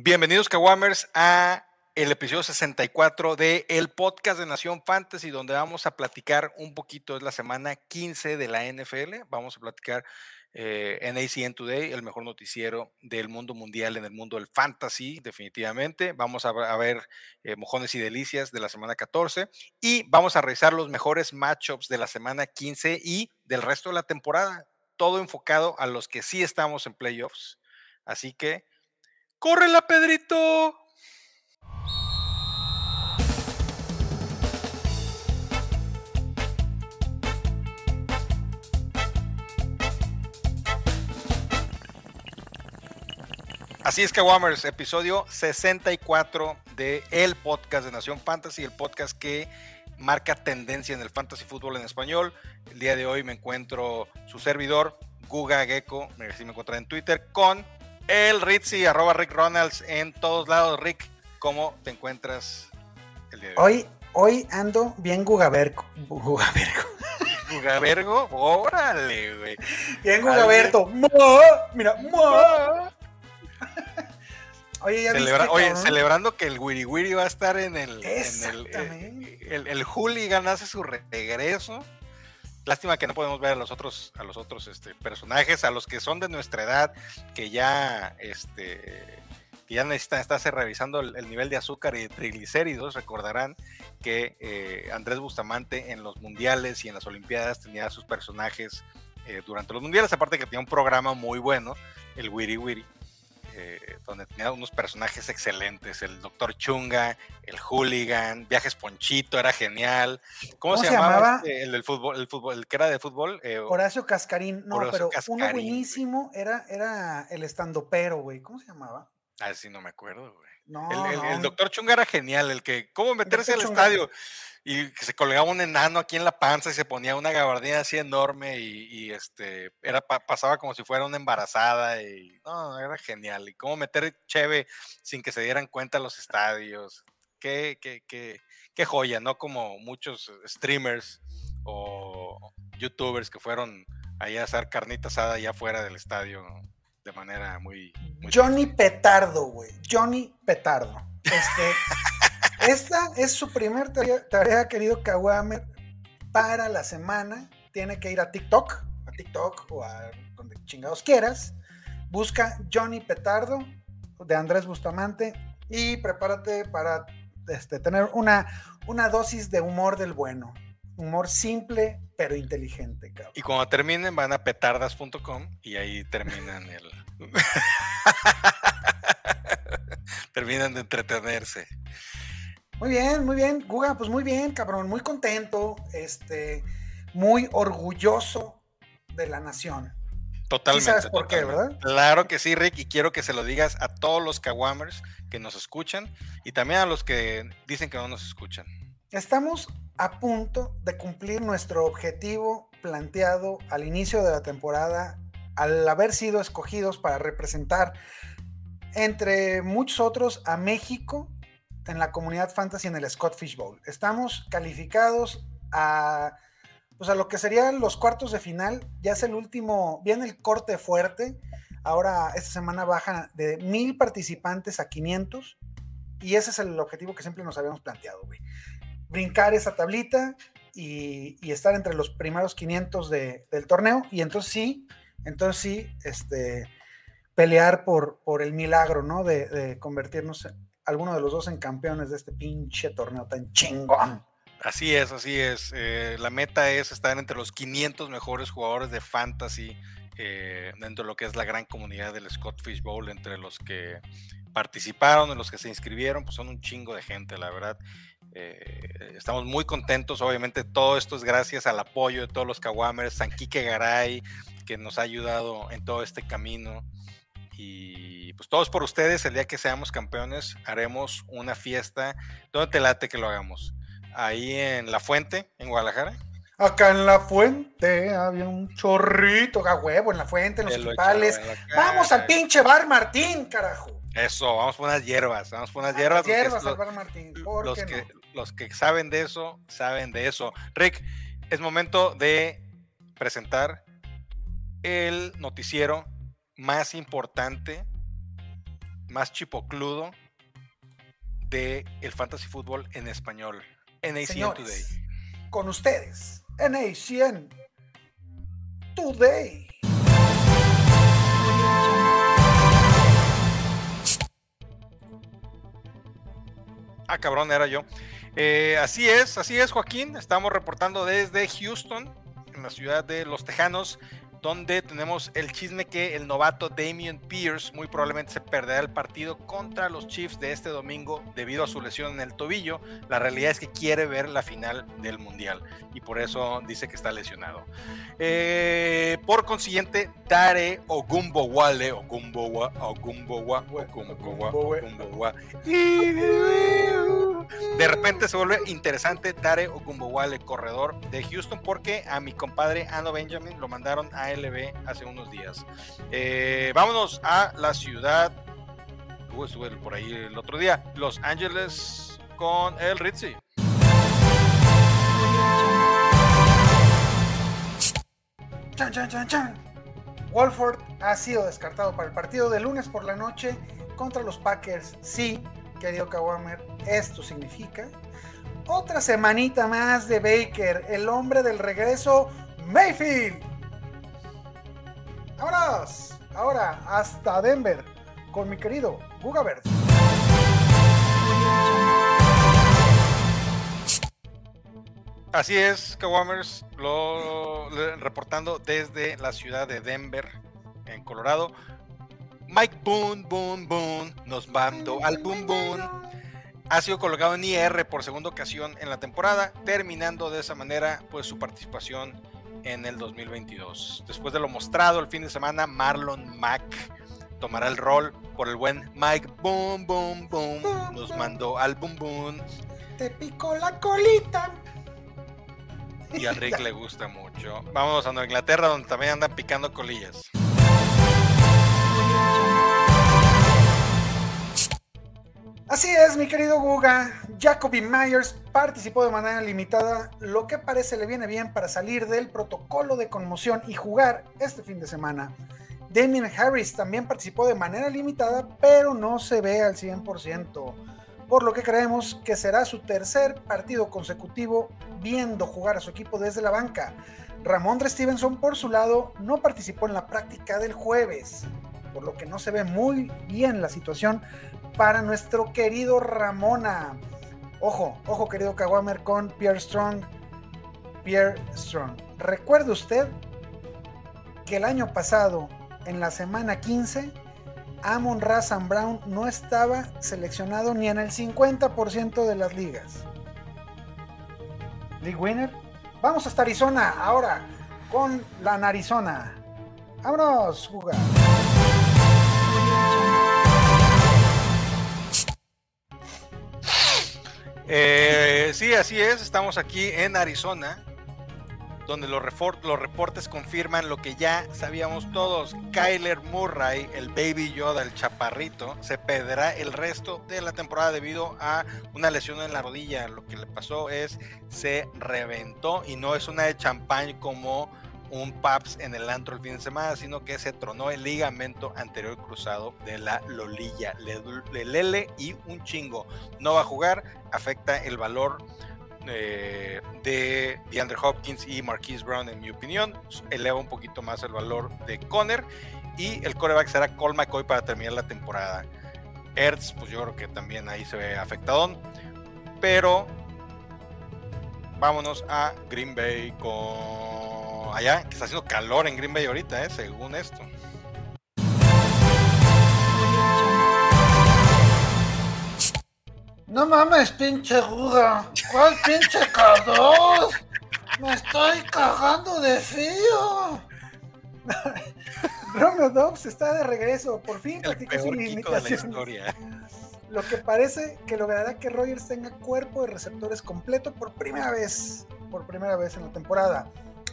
Bienvenidos, Kawamers, a el episodio 64 de el podcast de Nación Fantasy, donde vamos a platicar un poquito, es la semana 15 de la NFL, vamos a platicar eh, en ACN Today, el mejor noticiero del mundo mundial en el mundo del fantasy, definitivamente. Vamos a, ver eh, mojones y delicias de la semana 14 y vamos a revisar los mejores matchups de la semana 15 y del resto de la temporada, todo enfocado a los que sí estamos en playoffs. Así que ¡Córrela, Pedrito! Así es que Wammers, episodio 64 de el podcast de Nación Fantasy, el podcast que marca tendencia en el fantasy fútbol en español. El día de hoy me encuentro su servidor, Guga Gecko, me encuentro en Twitter, con el Ritzy, arroba Rick Ronalds en todos lados. Rick, ¿cómo te encuentras el día de hoy? Hoy, ando bien gugabergo. Gugabergo. Gugabergo, órale, güey. Bien gugaberto. Mira, Oye, ya Oye, celebrando que el Wiri Wiri va a estar en el. En el, el, Hooligan hace su regreso. Lástima que no podemos ver a los otros, a los otros este, personajes, a los que son de nuestra edad, que ya, este, que ya necesitan estarse revisando el, nivel de azúcar y triglicéridos. Recordarán que eh, Andrés Bustamante en los mundiales y en las Olimpiadas tenía sus personajes eh, durante los mundiales, aparte que tenía un programa muy bueno, el Wiri Wiri. Eh, donde tenía unos personajes excelentes, el Doctor Chunga, el Hooligan, Viajes Ponchito, era genial. ¿Cómo, se, llamaba? Este, el del fútbol, el fútbol, el que era de fútbol? Eh, Horacio Cascarín, no, pero uno buenísimo era, era el estandopero, güey. ¿Cómo se llamaba? Ah, sí, no me acuerdo, güey. No, el, Doctor Chunga era genial, el que, ¿cómo meterse al estadio? y que se colgaba un enano aquí en la panza y se ponía una gabardina así enorme y, este era pasaba como si fuera una embarazada y no, era genial. Y cómo meter cheve sin que se dieran cuenta los estadios. Qué, qué, qué, qué joya no como muchos streamers o youtubers que fueron ahí a hacer carnita asada allá afuera del estadio de manera muy, Johnny Petardo güey Johnny Petardo este Esta es su primer tarea, querido Kawame, para la semana. Tiene que ir a TikTok, a TikTok o a donde chingados quieras. Busca Johnny Petardo de Andrés Bustamante y prepárate para este, tener una, una dosis de humor del bueno. Humor simple pero inteligente, cabrón. Y cuando terminen van a petardas.com y ahí terminan el... terminan de entretenerse. Muy bien, muy bien, Guga, pues muy bien, cabrón, muy contento, este, muy orgulloso de la nación. Totalmente. ¿Sí sabes por qué, ¿verdad? Claro que sí, Rick, y quiero que se lo digas a todos los Kawamers que nos escuchan y también a los que dicen que no nos escuchan. Estamos a punto de cumplir nuestro objetivo planteado al inicio de la temporada, al haber sido escogidos para representar, entre muchos otros, a México en la comunidad fantasy en el Scott Fish Bowl. Estamos calificados a, pues a lo que serían los cuartos de final. Ya es el último, viene el corte fuerte. Ahora esta semana baja de mil participantes a 500 y ese es el objetivo que siempre nos habíamos planteado, güey. Brincar esa tablita y, estar entre los primeros 500 del torneo y entonces sí, entonces sí, este, pelear por, por el milagro, ¿no? De, de convertirnos alguno de los dos en campeones de este pinche torneo tan chingón. Así es, así es. Eh, la meta es estar entre los 500 mejores jugadores de fantasy eh, dentro de lo que es la gran comunidad del Scott Fish Bowl, entre los que participaron, en los que se inscribieron, pues son un chingo de gente, la verdad. Eh, estamos muy contentos, obviamente todo esto es gracias al apoyo de todos los Kawamers, San Quique Garay, que nos ha ayudado en todo este camino. Y pues todos por ustedes, el día que seamos campeones, haremos una fiesta. ¿Dónde te late que lo hagamos? Ahí en La Fuente, en Guadalajara. Acá en La Fuente había un chorrito, a huevo, en La Fuente, en los hospitales. Vamos al pinche bar Martín, carajo. Eso, vamos por unas hierbas, vamos por unas hierbas. hierbas al bar Martín, los, que, los que saben de eso, saben de eso. Rick, es momento de presentar el noticiero más importante más chipocludo de el fantasy fútbol en español. NACN Today. Con ustedes, NACN Today. Ah, cabrón, era yo. Eh, así es, así es, Joaquín. Estamos reportando desde Houston, en la ciudad de Los Tejanos donde tenemos el chisme que el novato Damian Pierce muy probablemente se perderá el partido contra los Chiefs de este domingo debido a su lesión en el tobillo. La realidad es que quiere ver la final del Mundial y por eso dice que está lesionado. Eh, por consiguiente, Dare Ogumbowale, Ogumbowa, Ogumbowa, Ogumbowa, Ogumbowa. De repente se vuelve interesante Dare Ogumbowale, corredor de Houston, porque a mi compadre Ano Benjamin lo mandaron a LB hace unos días. Eh, vámonos a la ciudad. estuve por ahí el otro día. Los Ángeles con el Ritzy. Chan, chan, chan, chan. Walford ha sido descartado para el partido de lunes por la noche contra los Packers. Sí, querido Kawamer, esto significa otra semanita más de Baker, el hombre del regreso, Mayfield. ¡Vámonos! Ahora hasta Denver con mi querido Gugabert. Así es, Kawamers, lo, reportando desde la ciudad de Denver, en Colorado. Mike Boone, Boone, Boone, nos mandó al Boom Boom. Ha sido colocado en IR por segunda ocasión en la temporada, terminando de esa manera pues su participación en el 2022. Después de lo mostrado el fin de semana, Marlon Mack tomará el rol por el buen Mike Boom Boom Boom. Nos mandó al Boom Boom. Te picó la colita. Y a Rick le gusta mucho. Vamos a Nueva Inglaterra donde también andan picando colillas. Así es, mi querido Guga. Jacoby Myers participó de manera limitada, lo que parece le viene bien para salir del protocolo de conmoción y jugar este fin de semana. Damien Harris también participó de manera limitada, pero no se ve al 100%, por lo que creemos que será su tercer partido consecutivo viendo jugar a su equipo desde la banca. Ramondre Stevenson, por su lado, no participó en la práctica del jueves, por lo que no se ve muy bien la situación para nuestro querido Ramona. Ojo, ojo querido Kawamer con Pierre Strong. Pierre Strong. ¿Recuerda usted que el año pasado, en la semana 15, Amon Razan Brown no estaba seleccionado ni en el 50% de las ligas? League Winner. Vamos hasta Arizona ahora con la Narizona. Vámonos, jugar. Eh, sí, así es. Estamos aquí en Arizona, donde los, reportes confirman lo que ya sabíamos todos. Kyler Murray, el baby Yoda, el chaparrito, se perderá el resto de la temporada debido a una lesión en la rodilla. Lo que le pasó es se reventó y no es una de champán como un PAPS en el antro el fin de semana, sino que se tronó el ligamento anterior cruzado de la lolilla. Le, lele y un chingo. No va a jugar, afecta el valor eh, de DeAndre Hopkins y Marquise Brown, en mi opinión. Eleva un poquito más el valor de Conner. Y el coreback será Cole McCoy para terminar la temporada. Ertz, pues yo creo que también ahí se ve afectado. Pero vámonos a Green Bay con allá, que está haciendo calor en Green Bay ahorita, ¿eh? según esto. No mames, pinche ruga. ¿Cuál pinche calor? Me estoy cagando de frío. Romeo Dobbs está de regreso. Por fin practicó su limitación. Lo que parece que logrará que Rogers tenga cuerpo de receptores completo por primera vez. Por primera vez en la temporada.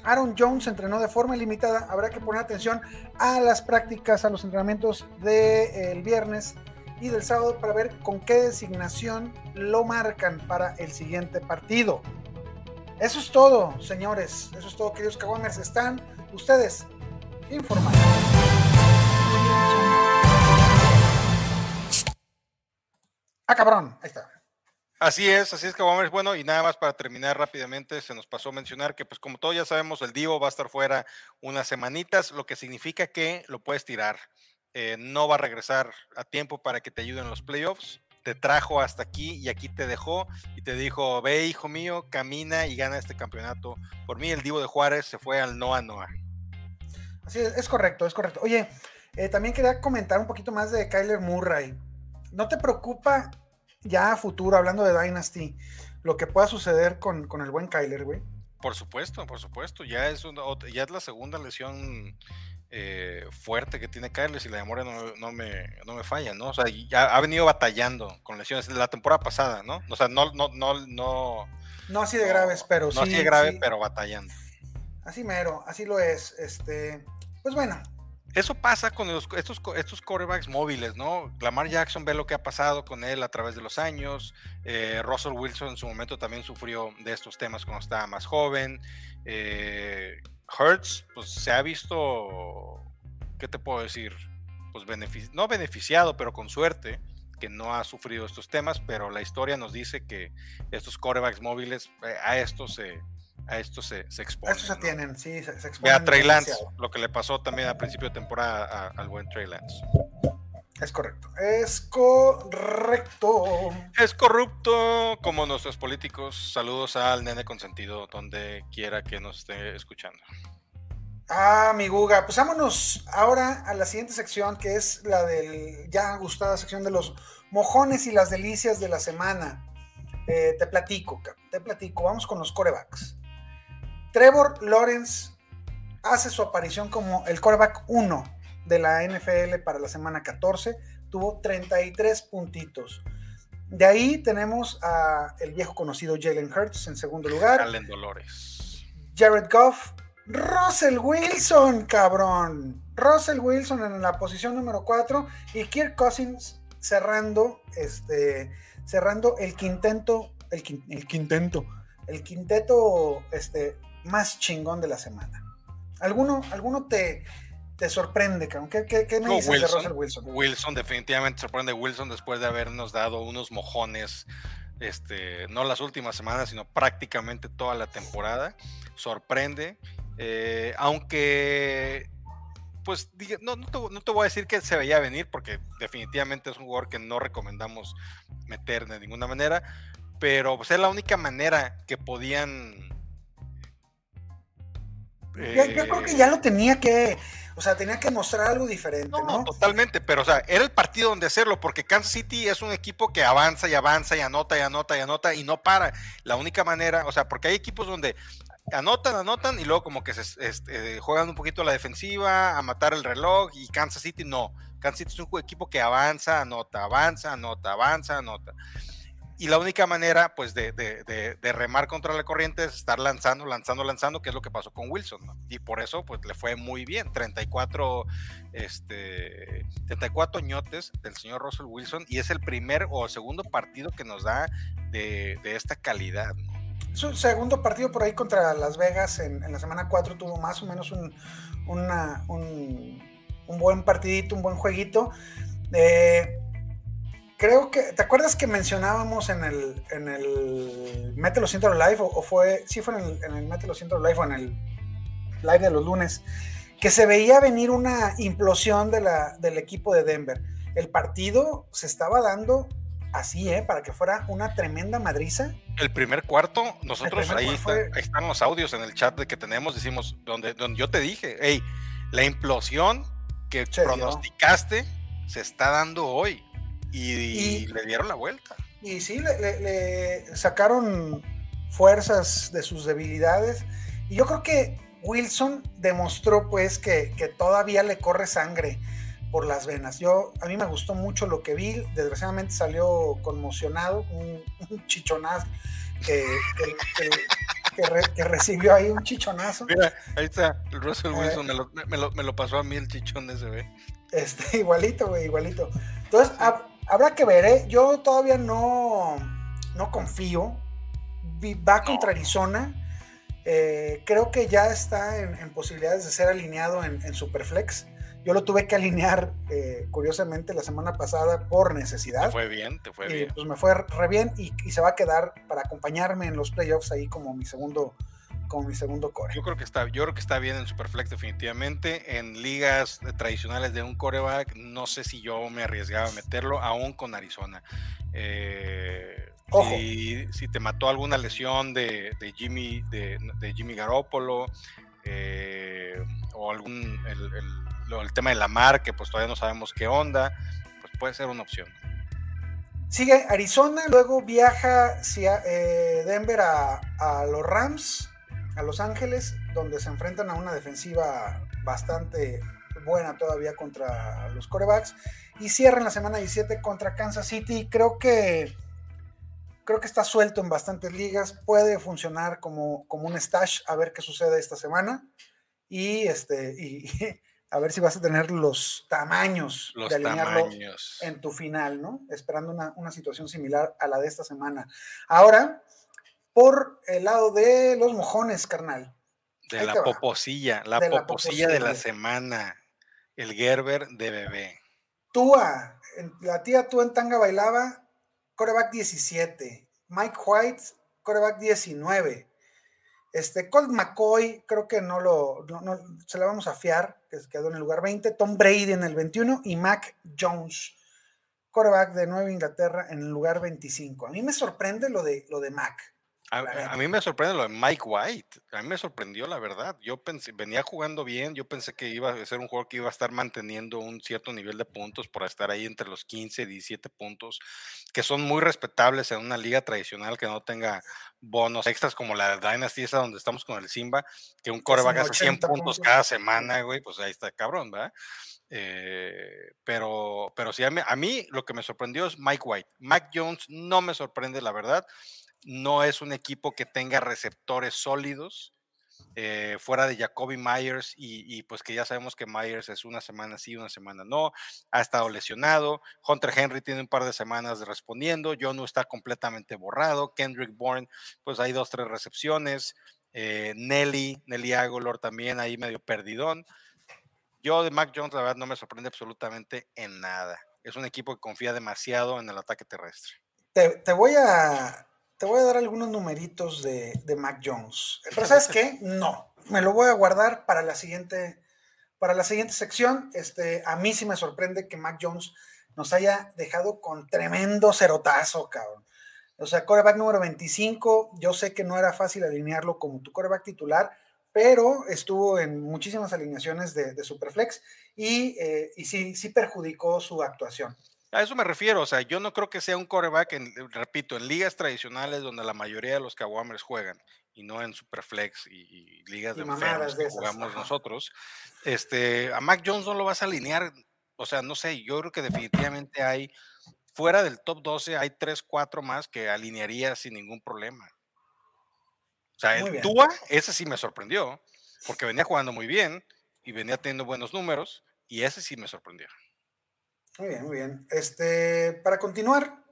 Aaron Jones entrenó de forma limitada. Habrá que poner atención a las prácticas, a los entrenamientos del viernes y del sábado para ver con qué designación lo marcan para el siguiente partido. Eso es todo, señores. Eso es todo, queridos Kawamers. Están ustedes informados. Ah, cabrón, ahí está. Así es, así es que vamos bueno y nada más para terminar rápidamente se nos pasó a mencionar que pues como todos ya sabemos el Divo va a estar fuera unas semanitas, lo que significa que lo puedes tirar, eh, no va a regresar a tiempo para que te ayuden en los playoffs, te trajo hasta aquí y aquí te dejó y te dijo ve hijo mío camina y gana este campeonato, por mí el Divo de Juárez se fue al Noa Noa. Así es, es correcto, es correcto. Oye, eh, también quería comentar un poquito más de Kyler Murray. ¿No te preocupa ya a futuro, hablando de Dynasty, lo que pueda suceder con, el buen Kyler, güey? Por supuesto, por supuesto. Ya es, ya es la segunda lesión eh, fuerte que tiene Kyler, si la memoria no, me, no me falla, ¿no? O sea, ya ha venido batallando con lesiones de la temporada pasada, ¿no? O sea, no, no, no, no. No así de graves, pero sí. No así de grave, pero batallando. Así mero, así lo es. Este, pues bueno, eso pasa con estos, estos corebacks móviles, ¿no? Lamar Jackson ve lo que ha pasado con él a través de los años. Eh, Russell Wilson en su momento también sufrió de estos temas cuando estaba más joven. Eh, Hertz, pues se ha visto, ¿qué te puedo decir? Pues no beneficiado, pero con suerte, que no ha sufrido estos temas, pero la historia nos dice que estos corebacks móviles, eh, a estos se a esto se, se expone. A esto se tienen, sí, se, se exponen. a Trey Lance, lo que le pasó también a principio de temporada al buen Trey Lance. Es correcto. Es correcto. Es corrupto como nuestros políticos. Saludos al nene consentido, donde quiera que nos esté escuchando. Ah, mi Guga. Pues vámonos ahora a la siguiente sección, que es la del ya gustada sección de los mojones y las delicias de la semana. Eh, te platico, te platico. Vamos con los corebacks. Trevor Lawrence hace su aparición como el quarterback 1 de la NFL para la semana 14. Tuvo 33 puntitos. De ahí tenemos a el viejo conocido Jalen Hurts en segundo lugar. Jalen Dolores. Jared Goff. Russell Wilson, cabrón. Russell Wilson en la posición número 4 y Kirk Cousins cerrando, este, cerrando el quinteto, el, el quinteto, el quinteto este, más chingón de la semana. ¿Alguno, alguno te, te sorprende, ¿Qué, qué, me dices Wilson, de Russell Wilson? Wilson definitivamente sorprende Wilson después de habernos dado unos mojones, este, no las últimas semanas, sino prácticamente toda la temporada. Sorprende, eh, aunque pues no, no, te, no, te, voy a decir que se veía venir porque definitivamente es un jugador que no recomendamos meter de ninguna manera, pero pues es la única manera que podían yo, creo que ya lo tenía que, o sea, tenía que mostrar algo diferente, ¿no? ¿no? totalmente, pero o sea, era el partido donde hacerlo, porque Kansas City es un equipo que avanza y avanza y anota y anota y anota y no para. La única manera, o sea, porque hay equipos donde anotan, anotan y luego como que se este, juegan un poquito a la defensiva, a matar el reloj y Kansas City no. Kansas City es un equipo que avanza, anota, avanza, anota, avanza, anota y la única manera, pues, de, de, remar contra la corriente es estar lanzando, lanzando, lanzando, que es lo que pasó con Wilson, Y por eso, pues, le fue muy bien. 34, este, 34 ñotes del señor Russell Wilson y es el primer o segundo partido que nos da de, esta calidad, Su segundo partido por ahí contra Las Vegas en, la semana 4 tuvo más o menos un, un, un, buen partidito, un buen jueguito. Eh, creo que, ¿te acuerdas que mencionábamos en el, en el Mételo Ciento Live? O, fue, sí fue en el, en el Mételo Ciento Live o en el live de los lunes, que se veía venir una implosión de la, del equipo de Denver. El partido se estaba dando así, ¿eh? Para que fuera una tremenda madriza. El primer cuarto, nosotros ahí, están los audios en el chat de que tenemos, decimos, donde, donde yo te dije, hey, la implosión que pronosticaste se está dando hoy. Y, le dieron la vuelta. Y sí, le, sacaron fuerzas de sus debilidades. Y yo creo que Wilson demostró pues que, todavía le corre sangre por las venas. Yo, a mí me gustó mucho lo que vi. Desgraciadamente salió conmocionado, un, chichonazo que, que, recibió ahí un chichonazo. Mira, ahí está, el Russell eh, Wilson me, lo, me, lo, pasó a mí el chichón ese, ve. Este, igualito, güey, igualito. Entonces, Habrá que ver, ¿eh? Yo todavía no, no confío. Va contra Arizona. Eh, creo que ya está en, posibilidades de ser alineado en, Superflex. Yo lo tuve que alinear, eh, curiosamente, la semana pasada por necesidad. Te fue bien, te fue bien. Pues me fue re bien y, se va a quedar para acompañarme en los playoffs ahí como mi segundo como mi segundo core. Yo creo que está, yo creo que está bien en Superflex definitivamente. En ligas tradicionales de un coreback, no sé si yo me arriesgaba a meterlo, aún con Arizona. Eh, si, te mató alguna lesión de, Jimmy, de, Jimmy Garoppolo, eh, o algún el, tema de la mar, que pues todavía no sabemos qué onda, pues puede ser una opción. Sigue Arizona, luego viaja eh, Denver a, a, los Rams, a Los Ángeles, donde se enfrentan a una defensiva bastante buena todavía contra los corebacks, y cierran la semana 17 contra Kansas City. Creo que creo que está suelto en bastantes ligas, puede funcionar como, como un stash, a ver qué sucede esta semana y, este, y, a ver si vas a tener los tamaños de alinearlo en tu final, ¿no? Esperando una, situación similar a la de esta semana. Ahora, por el lado de los mojones, carnal. De la poposilla, la, poposilla de la semana, el Gerber de bebé. Túa, la tía tú en tanga bailaba, coreback 17. Mike White, coreback 19. Este, Colt McCoy, creo que no lo, se la vamos a fiar, que quedó en el lugar 20. Tom Brady en el 21 y Mac Jones, coreback de Nueva Inglaterra en el lugar 25. A mí me sorprende lo de, lo de Mac. A, mí me sorprende lo de Mike White. A mí me sorprendió, la verdad. Yo pensé, venía jugando bien. Yo pensé que iba a ser un jugador que iba a estar manteniendo un cierto nivel de puntos por estar ahí entre los 15 y 17 puntos, que son muy respetables en una liga tradicional que no tenga bonos extras como la Dynasty, esa donde estamos con el Simba, que un coreback hace 100 puntos, cada semana, güey. Pues ahí está cabrón, ¿verdad? Eh, pero, pero sí, a mí, a mí lo que me sorprendió es Mike White. Mac Jones no me sorprende, la verdad no es un equipo que tenga receptores sólidos. Eh, fuera de Jacoby Myers y, pues que ya sabemos que Myers es una semana sí, una semana no, ha estado lesionado, Hunter Henry tiene un par de semanas respondiendo, no está completamente borrado, Kendrick Bourne pues hay dos, tres recepciones, eh, Nelly, Nelly Agolor también ahí medio perdidón. Yo de Mac Jones la verdad no me sorprende absolutamente en nada. Es un equipo que confía demasiado en el ataque terrestre. te voy a te voy a dar algunos numeritos de, Mac Jones. Pero ¿sabes qué? No, me lo voy a guardar para la siguiente, para la siguiente sección. Este, a mí sí me sorprende que Mac Jones nos haya dejado con tremendo cerotazo, cabrón. O sea, coreback número 25, yo sé que no era fácil alinearlo como tu coreback titular, pero estuvo en muchísimas alineaciones de, Superflex y, eh, y sí, sí perjudicó su actuación. A eso me refiero, o sea, yo no creo que sea un coreback, en, repito, en ligas tradicionales donde la mayoría de los Kawamers juegan y no en Superflex y, ligas de enfermos que jugamos nosotros. Este, a Mac Jones no lo vas a alinear, o sea, no sé, yo creo que definitivamente hay, fuera del top 12, hay 3, 4 más que alinearía sin ningún problema. O sea, el Tua, ese sí me sorprendió, porque venía jugando muy bien y venía teniendo buenos números, y ese sí me sorprendió. Muy bien, muy bien. Este, para continuar,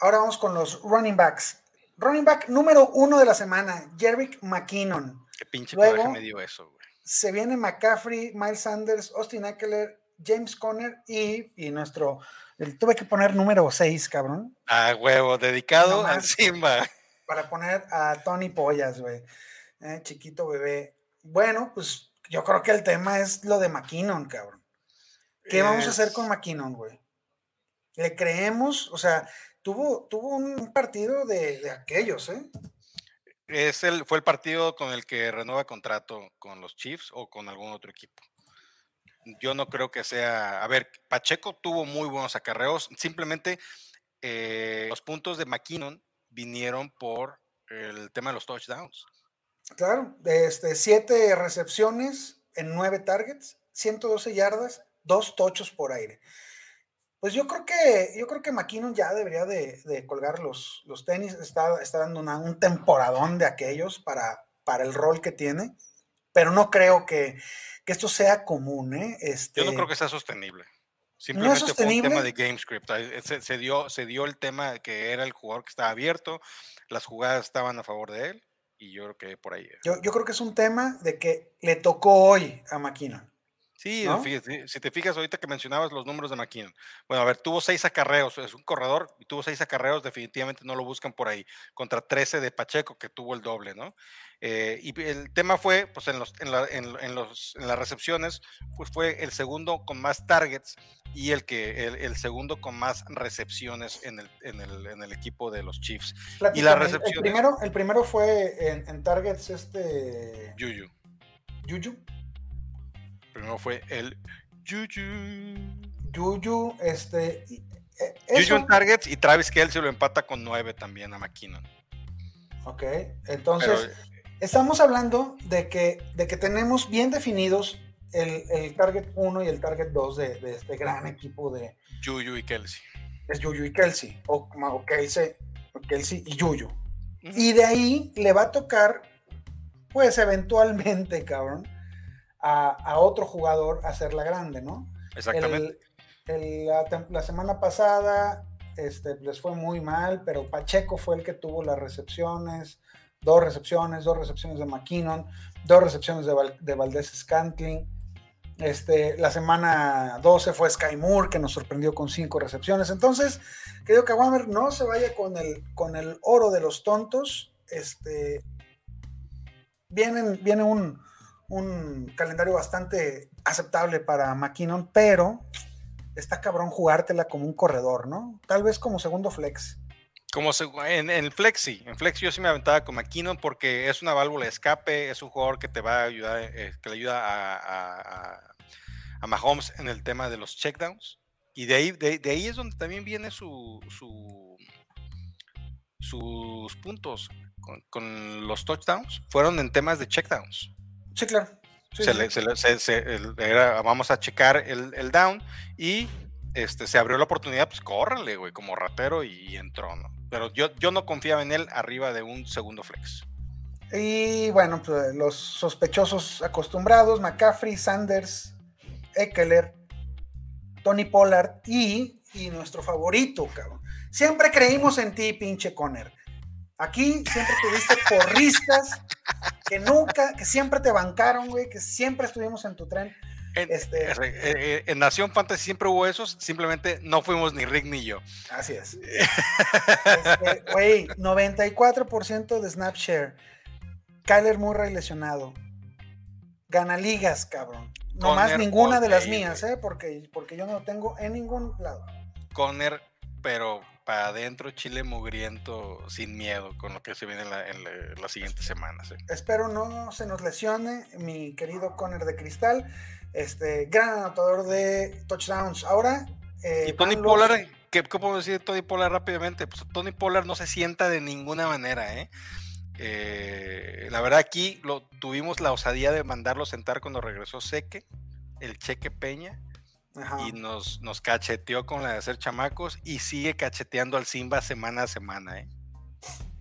ahora vamos con los running backs. Running back número uno de la semana, Jerick McKinnon. Qué pinche Luego, me dio eso, güey. Se viene McCaffrey, Miles Sanders, Austin Eckler, James Conner y, nuestro. tuve que poner número seis, cabrón. Ah, huevo, dedicado a Simba. Para poner a Tony Pollas, güey. Eh, chiquito bebé. Bueno, pues yo creo que el tema es lo de McKinnon, cabrón. ¿Qué vamos a hacer con McKinnon, güey? ¿Le creemos? O sea, tuvo, tuvo un partido de, aquellos, ¿eh? Es el, fue el partido con el que renueva contrato con los Chiefs o con algún otro equipo. Yo no creo que sea. A ver, Pacheco tuvo muy buenos acarreos. Simplemente eh, los puntos de McKinnon vinieron por el tema de los touchdowns. Claro, este, siete recepciones en nueve targets, 112 yardas dos tochos por aire. Pues yo creo que, yo creo que McKinnon ya debería de, colgar los, los, tenis, está, está dando un temporadón de aquellos para, para el rol que tiene, pero no creo que, esto sea común. ¿eh? Este, yo no creo que sea sostenible. Simplemente fue un tema de GameScript. Se, se, dio, se dio el tema que era el jugador que estaba abierto, las jugadas estaban a favor de él, y yo creo que por ahí. Yo, yo creo que es un tema de que le tocó hoy a McKinnon. Sí, si te fijas ahorita que mencionabas los números de McKinnon. Bueno, a ver, tuvo seis acarreos, es un corredor y tuvo seis acarreos, definitivamente no lo buscan por ahí, contra 13 de Pacheco, que tuvo el doble, ¿no? Eh, y el tema fue, pues en, los, en, la, en, los, en las recepciones, pues fue el segundo con más targets y el, que, el, segundo con más recepciones en el, en el, en el equipo de los Chiefs. y la recepción. El primero, el primero fue en, targets este... Yuyu. Yuyu primero fue el Juju. Juju, este. Eh, Juju en targets y Travis Kelsey lo empata con 9 también a McKinnon. Ok, entonces estamos hablando de que, de que tenemos bien definidos el, target 1 y el target 2 de, este gran equipo de Juju y Kelsey. Es Juju y Kelsey, o, o Kelsey, Kelsey y Juju. Y de ahí le va a tocar, pues eventualmente, cabrón, a, otro jugador hacerla grande, ¿no? Exactamente. la, semana pasada este, les fue muy mal, pero Pacheco fue el que tuvo las recepciones, dos recepciones, dos recepciones de McKinnon, dos recepciones de, de Valdés Scantling. Este, la semana 12 fue Sky Moore, que nos sorprendió con cinco recepciones. Entonces, creo que Wammer no se vaya con el, con el oro de los tontos. Este, vienen, viene un, un calendario bastante aceptable para McKinnon, pero está cabrón jugártela como un corredor, ¿no? Tal vez como segundo flex. Como en, el flex sí, en flex yo sí me aventaba con McKinnon porque es una válvula de escape, es un jugador que te va a ayudar, eh, que le ayuda a, a, Mahomes en el tema de los checkdowns. Y de ahí, de, ahí es donde también viene su, sus puntos con, con, los touchdowns, fueron en temas de checkdowns. Sí, claro. vamos a checar el, down y este, se abrió la oportunidad, pues córrele, güey, como ratero y, entró, ¿no? Pero yo, yo no confiaba en él arriba de un segundo flex. Y bueno, pues, los sospechosos acostumbrados, McCaffrey, Sanders, Eckler, Tony Pollard y, y nuestro favorito, cabrón. Siempre creímos en ti, pinche Conner. Aquí siempre tuviste porristas que nunca, que siempre te bancaron, güey, que siempre estuvimos en tu tren. En, este, en, Nación Fantasy siempre hubo esos, simplemente no fuimos ni Rick ni yo. Así es. Este, güey, 94% de Snapshare. Kyler Murray lesionado. Gana ligas, cabrón. No más ninguna de las mías, ¿eh? Porque, porque yo no lo tengo en ningún lado. Conner, pero para adentro, Chile mugriento, sin miedo, con lo que se viene en, las siguientes semanas. ¿eh? Espero no se nos lesione mi querido Conner de Cristal, este gran anotador de touchdowns. Ahora. Eh, y Tony Pollard, ¿qué, puedo decir de Tony Pollard rápidamente? Pues Tony Pollard no se sienta de ninguna manera, ¿eh? eh la verdad aquí lo, tuvimos la osadía de mandarlo sentar cuando regresó Seque, el Cheque Peña, y nos, nos cacheteó con la de hacer chamacos y sigue cacheteando al Simba semana a semana, ¿eh?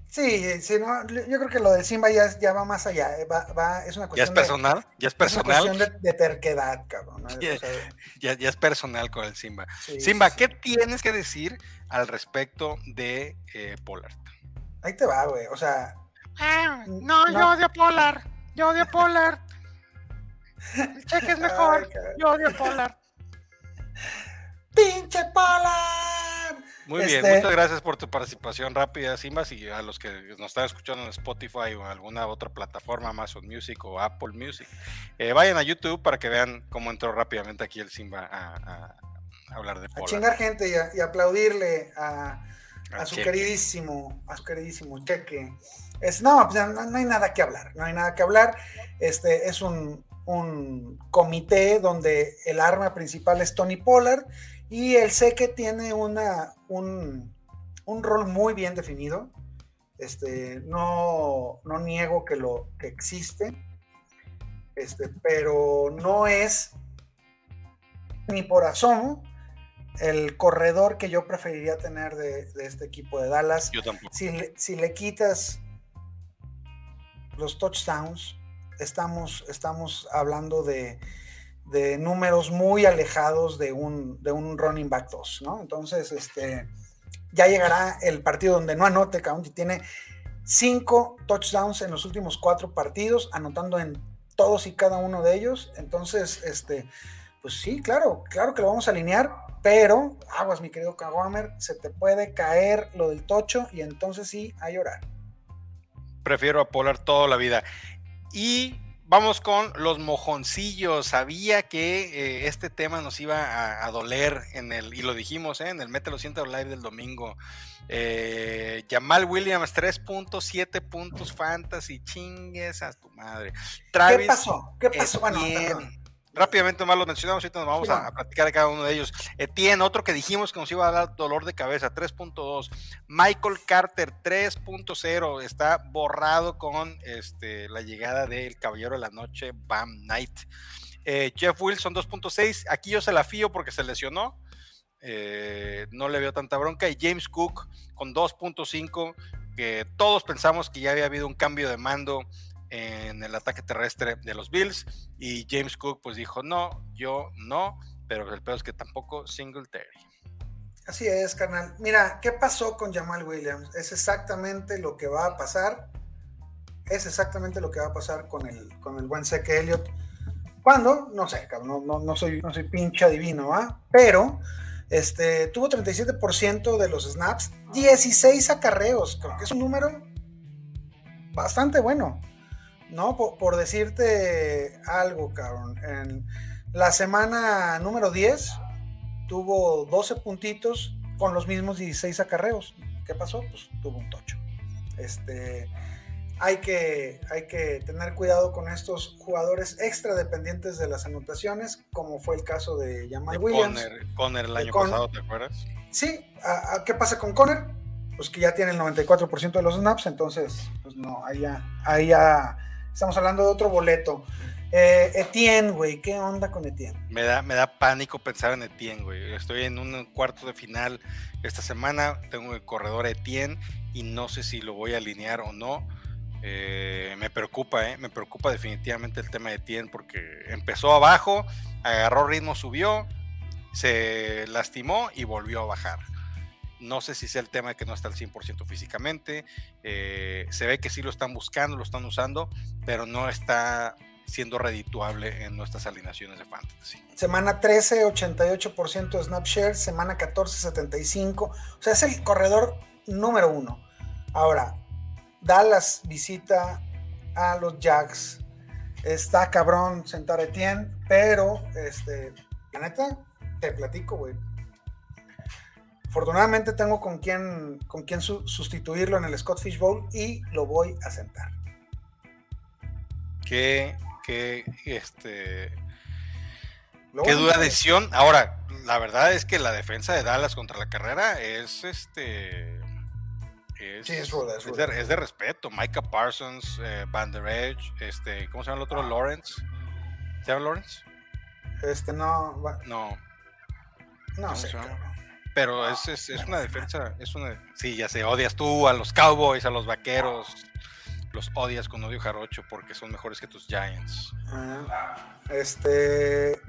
Sí, sí no, yo creo que lo del Simba ya, ya va más allá, eh, es una cuestión ¿Ya es personal? ¿Ya es personal? Es de, terquedad, cabrón. Ya, ya, es personal con el Simba. Simba, ¿qué tienes que decir al respecto de eh, Polar? Ahí te va, güey, o sea... Ah, no, yo odio Polar, yo odio Polar. El cheque es mejor, yo odio Polar. ¡Pinche Polar! Muy bien, este muchas gracias por tu participación rápida, Simbas, y a los que nos están escuchando en Spotify o en alguna otra plataforma, Amazon Music o Apple Music, eh, vayan a YouTube para que vean cómo entró rápidamente aquí el Simba a, hablar de Polar. A chingar gente y, aplaudirle a, su queridísimo, a su queridísimo Cheque. Es, no, pues, no, no, hay nada que hablar, no hay nada que hablar. Este es un, un comité donde el arma principal es Tony Pollard y el que tiene una, un, rol muy bien definido. Este, no, no niego que lo que existe, este, pero no es ni por asomo el corredor que yo preferiría tener de, este equipo de Dallas. Yo tampoco. Si si le quitas los touchdowns, estamos, estamos hablando de, números muy alejados de un, de un running back 2, ¿no? Entonces, este, ya llegará el partido donde no anote County, tiene cinco touchdowns en los últimos cuatro partidos, anotando en todos y cada uno de ellos. Entonces, este, pues sí, claro, claro que lo vamos a alinear, pero aguas, mi querido Kawamer, se te puede caer lo del tocho y entonces sí, a llorar. Prefiero a Polar toda la vida. Y vamos con los mojoncillos. Sabía que eh, este tema nos iba a, doler en el, y lo dijimos, eh, en el Mételo Siento Live del domingo. Eh, Jamal Williams, 3.7 puntos fantasy, chingues a tu madre. ¿Qué pasó? ¿Qué pasó? Bueno, rápidamente más lo mencionamos, ahorita nos vamos a, platicar de cada uno de ellos. Etienne, otro que dijimos que nos iba a dar dolor de cabeza, 3.2. Michael Carter, 3.0, está borrado con este, la llegada del Caballero de la Noche, Bam Knight. Eh, Jeff Wilson, 2.6, aquí yo se la fío porque se lesionó. Eh, no le veo tanta bronca. Y James Cook con 2.5, que todos pensamos que ya había habido un cambio de mando en el ataque terrestre de los Bills y James Cook pues dijo no, yo no, pero el peor es que tampoco Singletary. Así es, carnal. Mira, ¿qué pasó con Jamal Williams? Es exactamente lo que va a pasar. Es exactamente lo que va a pasar con el, con el buen Seque Elliott. ¿Cuándo? No sé, no, no, no, soy, no soy pinche adivino, ¿ah? Pero este, tuvo 37% de los snaps, 16 acarreos. Creo que es un número bastante bueno. No, por, decirte algo, cabrón. En la semana número 10 tuvo 12 puntitos con los mismos 16 acarreos. ¿Qué pasó? Pues tuvo un tocho. Este, hay, que, hay que tener cuidado con estos jugadores extra dependientes de las anotaciones, como fue el caso de Jamal Williams. Conner, el año pasado, ¿te acuerdas? Sí, ¿qué pasa con Conner? Pues que ya tiene el 94% de los snaps, entonces, pues no, ahí ya, ahí ya Estamos hablando de otro boleto. Eh, Etienne, güey, ¿qué onda con Etienne? Me da, me da pánico pensar en Etienne, güey. Estoy en un cuarto de final esta semana, tengo el corredor Etienne y no sé si lo voy a alinear o no. Eh, me preocupa, eh, me preocupa definitivamente el tema de Etienne porque empezó abajo, agarró ritmo, subió, se lastimó y volvió a bajar. No sé si sea el tema de que no está al 100% físicamente. Eh, se ve que sí lo están buscando, lo están usando, pero no está siendo redituable en nuestras alineaciones de fantasy. Semana 13, 88% de snap share. Semana 14, 75. O sea, es el corredor número uno. Ahora, Dallas visita a los Jags. Está cabrón sentar Etienne, pero este, la neta, te platico, güey. Afortunadamente tengo con quién, con quién sustituirlo en el Scott Fish Bowl y lo voy a sentar. Qué, qué, este, qué dura decisión. Ahora, la verdad es que la defensa de Dallas contra la carrera es este. Es, es, de, respeto. Micah Parsons, eh, Van Der Edge, este, ¿cómo se llama el otro? Lawrence. ¿Se llama Lawrence? Este no. No. No sé pero es, es, una defensa, es una... Sí, ya sé, odias tú a los Cowboys, a los Vaqueros, los odias con odio jarocho porque son mejores que tus Giants. Este,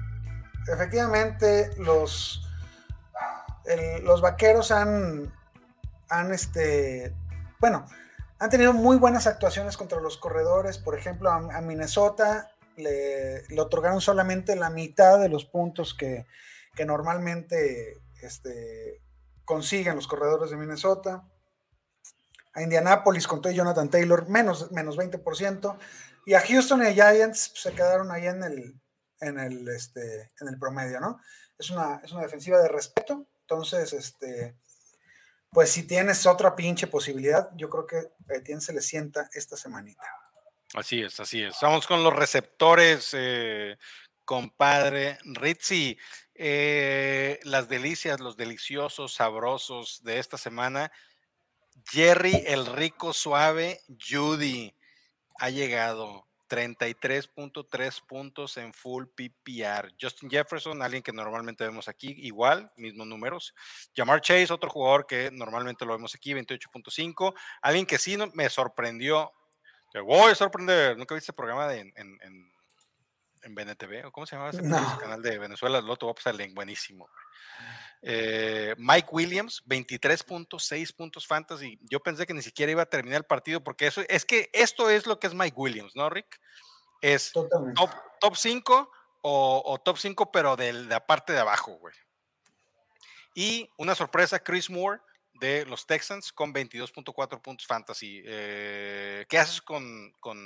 efectivamente, los, los Vaqueros han, han, este, bueno, han tenido muy buenas actuaciones contra los corredores, por ejemplo, a, Minnesota le, le, otorgaron solamente la mitad de los puntos que, que normalmente este, consiguen los corredores de Minnesota. A Indianapolis con todo Jonathan Taylor, menos, menos 20%. Y a Houston y a Giants pues, se quedaron ahí en el, en el, este, en el promedio, ¿no? Es una, es una defensiva de respeto. Entonces, este, pues si tienes otra pinche posibilidad, yo creo que Etienne se le sienta esta semanita. Así es, así es. Vamos con los receptores, eh, compadre Ritzy. Eh, las delicias, los deliciosos, sabrosos de esta semana. Jerry, el rico suave, Judy, ha llegado. 33.3 puntos en full PPR. Justin Jefferson, alguien que normalmente vemos aquí, igual, mismos números. Jamar Chase, otro jugador que normalmente lo vemos aquí, 28.5. Alguien que sí me sorprendió. Te voy a sorprender. Nunca viste el programa de, en en BNTV, o cómo se llama ese canal de Venezuela, Loto va a pasar el buenísimo. Eh, Mike Williams, 23.6 puntos fantasy. Yo pensé que ni siquiera iba a terminar el partido porque eso es que esto es lo que es Mike Williams, ¿no, Rick? es top 5 o, top 5, pero de la parte de abajo, güey. Y una sorpresa, Chris Moore de los Texans con 22.4 puntos fantasy. Eh, ¿Qué haces con, con,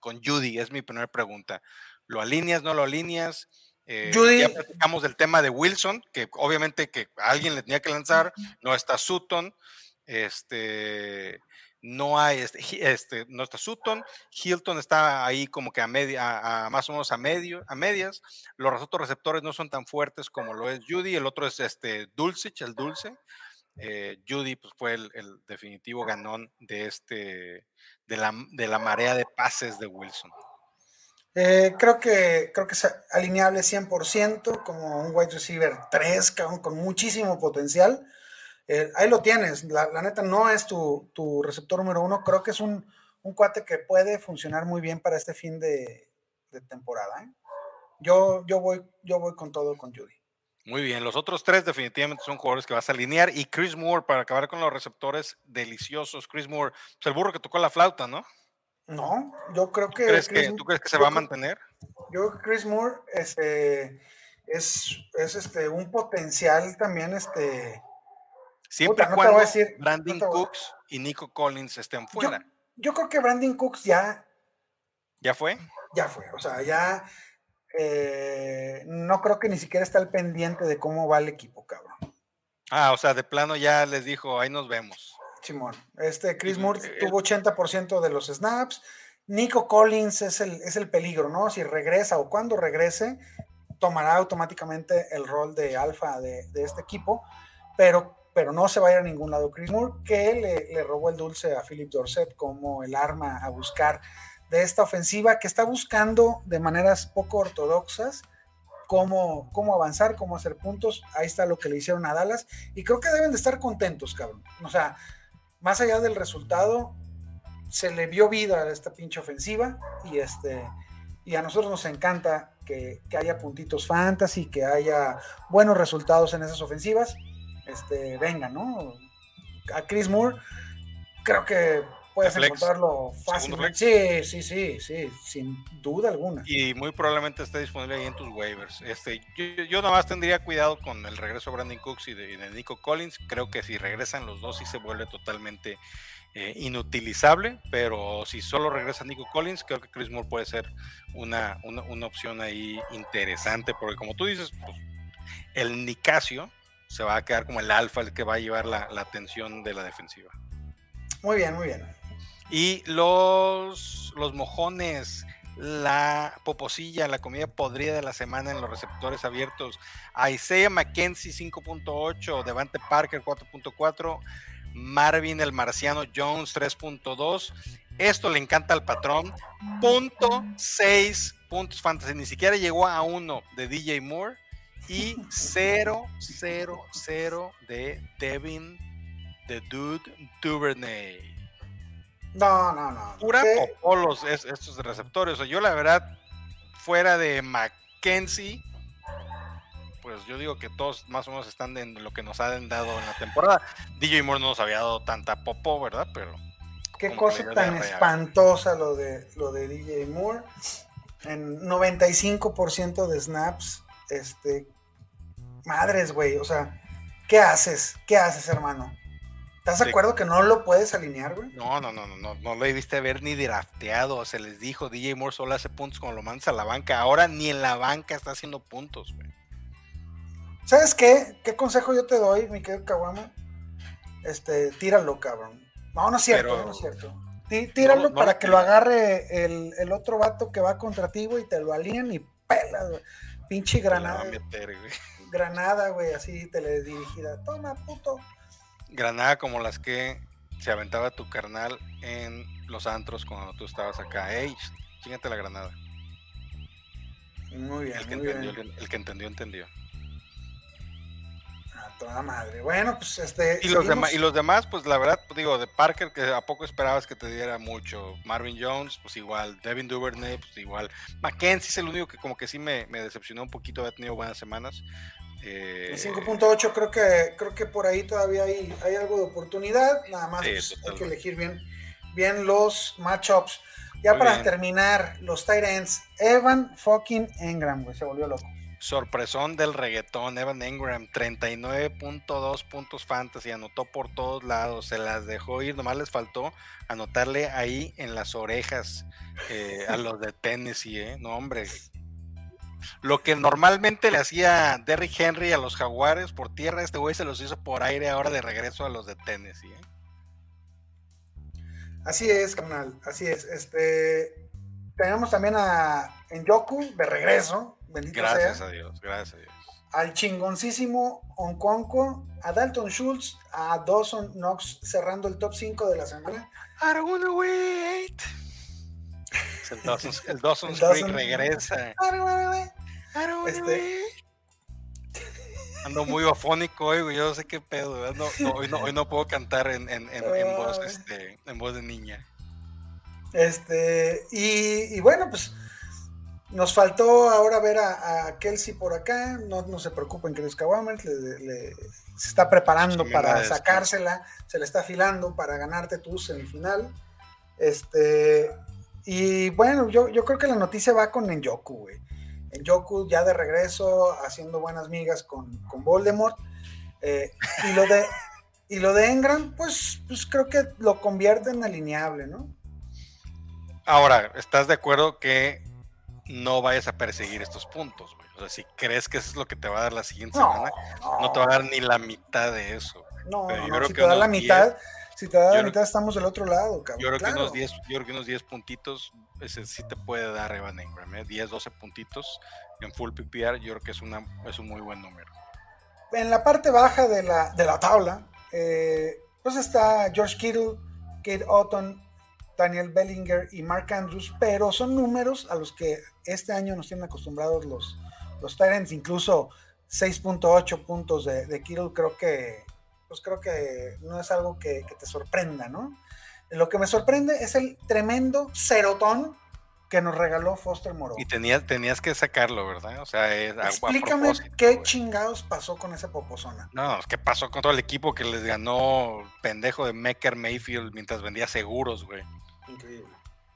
con, Judy? Es mi primera pregunta. ¿Lo alineas, no lo alineas? Eh, Judy. Ya platicamos del tema de Wilson, que obviamente que alguien le tenía que lanzar, no está Sutton. Este, no hay, este, este, no está Sutton, Hilton está ahí como que a media, a, más o menos a medio, a medias. Los otros receptores no son tan fuertes como lo es Judy, el otro es este Dulcich, el dulce. Eh, Judy pues, fue el, definitivo ganón de este, de la, de la marea de pases de Wilson. Eh, creo que creo que es alineable 100% como un wide receiver 3 con muchísimo potencial. Eh, ahí lo tienes. La, neta no es tu, receptor número uno. Creo que es un, cuate que puede funcionar muy bien para este fin de, temporada. ¿eh? Yo, yo, voy, yo voy con todo con Judy. Muy bien, los otros tres definitivamente son jugadores que vas a alinear. Y Chris Moore, para acabar con los receptores deliciosos, Chris Moore, pues el burro que tocó la flauta, ¿no? No, yo creo que. ¿Tú crees que se va a mantener? Yo creo que Chris Moore este, es, es este, un potencial también este, Siempre y cuando Brandon Cooks y Nico Collins estén fuera. Yo, creo que Brandon Cooks ya. ¿Ya fue? Ya fue. O sea, ya. Eh, no creo que ni siquiera está al pendiente de cómo va el equipo, cabrón. Ah, o sea, de plano ya les dijo, ahí nos vemos. Simón. Este Chris Moore eh, tuvo 80% de los snaps. Nico Collins es el, es el peligro, ¿no? Si regresa o cuando regrese, tomará automáticamente el rol de alfa de, de este equipo. Pero pero no se va a ir a ningún lado Chris Moore, que le, robó el dulce a Philip Dorset como el arma a buscar de esta ofensiva que está buscando de maneras poco ortodoxas cómo, cómo avanzar, cómo hacer puntos. Ahí está lo que le hicieron a Dallas y creo que deben de estar contentos, cabrón. O sea, más allá del resultado, se le vio vida a esta pinche ofensiva y este y a nosotros nos encanta que, que haya puntitos fantasy, que haya buenos resultados en esas ofensivas este, venga, ¿no? A Chris Moore, creo que puedes encontrarlo fácilmente. Sí, sí, sí, sí, sin duda alguna. Y muy probablemente esté disponible ahí en tus waivers. Este, yo, nada más tendría cuidado con el regreso de Brandon Cooks y de, Nico Collins. Creo que si regresan los dos sí se vuelve totalmente eh, inutilizable, pero si solo regresa Nico Collins, creo que Chris Moore puede ser una, una, opción ahí interesante, porque como tú dices, pues, el Nicasio se va a quedar como el alfa, el que va a llevar la, atención de la defensiva. Muy bien, muy bien. Y los, los mojones, la poposilla, la comida podrida de la semana en los receptores abiertos. Isaiah McKenzie 5.8, Devante Parker 4.4, Marvin el Marciano Jones 3.2. Esto le encanta al patrón. Punto 6 puntos fantasy. Ni siquiera llegó a uno de DJ Moore y 0, 0, 0 de Devin The Dude Duvernay. No, no, no. Pura popolos estos receptores. O yo la verdad, fuera de Mackenzie, pues yo digo que todos más o menos están en lo que nos han dado en la temporada. DJ Moore no nos había dado tanta popo, ¿verdad? Pero. Qué cosa tan espantosa lo de, lo de DJ Moore. En 95% de snaps, este, madres, güey, o sea, ¿qué haces? ¿Qué haces, hermano? ¿Estás de acuerdo que no lo puedes alinear, güey? No, no, no, no, no, no lo debiste ver ni drafteado. Se les dijo, DJ Moore solo hace puntos cuando lo mandas a la banca. Ahora ni en la banca está haciendo puntos, güey. ¿Sabes qué? ¿Qué consejo yo te doy, mi querido Kawama? Este, tíralo, cabrón. No, no es cierto, no es cierto. tíralo para que lo agarre el, otro vato que va contra ti, güey, y te lo alineen y pelas, güey. Pinche granada. Granada, güey, así teledirigida. Toma, puto. Granada como las que se aventaba tu carnal en los antros cuando tú estabas acá. Ey, chingate la granada. Muy bien. El que, entendió, El, que entendió, entendió. A toda madre. Bueno, pues este. Y los, demás, y los demás, pues la verdad, pues, digo, de Parker, que a poco esperabas que te diera mucho. Marvin Jones, pues igual. Devin Duvernay, pues igual. Mackenzie es el único que como que sí me, me decepcionó un poquito, ha tenido buenas semanas. Eh, 5.8 creo que creo que por ahí todavía hay, hay algo de oportunidad, nada más pues, hay que elegir bien, bien los matchups. Ya para terminar, los tight ends, Evan fucking Engram, güey, se volvió loco. Sorpresón del reggaetón, Evan Engram, 39.2 puntos fantasy, anotó por todos lados, se las dejó ir, nomás les faltó anotarle ahí en las orejas eh, a los de Tennessee, ¿eh? No, hombre. Lo que normalmente le hacía Derrick Henry a los Jaguares por tierra, este güey se los hizo por aire ahora de regreso a los de Tennessee, ¿eh? Así es, canal, así es. Este, tenemos también a Yoku de regreso, bendito gracias a Dios, gracias a Dios. Al chingoncísimo Onconco, a Dalton Schultz, a Dawson Knox cerrando el top 5 de la semana. I don't wanna wait. El Dawson, el Dawson, regresa. I don't wanna wait. I don't wanna este. Ando muy afónico hoy, Yo no sé qué pedo. hoy, no, puedo cantar en, voz, este, en voz de niña. Este, y, bueno, pues nos faltó ahora ver a, Kelsey por acá. No, no se preocupen, que los le, se está preparando para sacársela, se le está afilando para ganarte tu semifinal. Este, y bueno, yo, yo creo que la noticia va con Njoku, güey. Yoku ya de regreso haciendo buenas migas con, con Voldemort. Eh, y, lo de, y lo de Engram, pues, pues creo que lo convierte en alineable, ¿no? Ahora, ¿estás de acuerdo que no vayas a perseguir estos puntos, güey? O sea, si crees que eso es lo que te va a dar la siguiente semana, no. te va a dar ni la mitad de eso. No, si te da la mitad, si te da la mitad, estamos del otro lado, cabrón. Yo creo, que unos 10, yo creo que unos 10 puntitos, ese sí te puede dar Evan Engram, ¿eh? 10, 12 puntitos en full PPR, yo creo que es, una, es un muy buen número. En la parte baja de la, de la tabla, eh, pues está George Kittle, Kate Otton, Daniel Bellinger y Mark Andrews, pero son números a los que este año nos tienen acostumbrados los, los Tyrants, incluso 6.8 puntos de, de Kittle, creo que pues creo que no es algo que, te sorprenda, ¿no? Lo que me sorprende es el tremendo cerotón que nos regaló Foster Moreau. Y tenías, tenías que sacarlo, ¿verdad? O sea, es Explícame qué chingados pasó con esa popozona. No, ¿qué pasó con todo el equipo que les ganó pendejo de Mecker Mayfield mientras vendía seguros, güey? Increíble.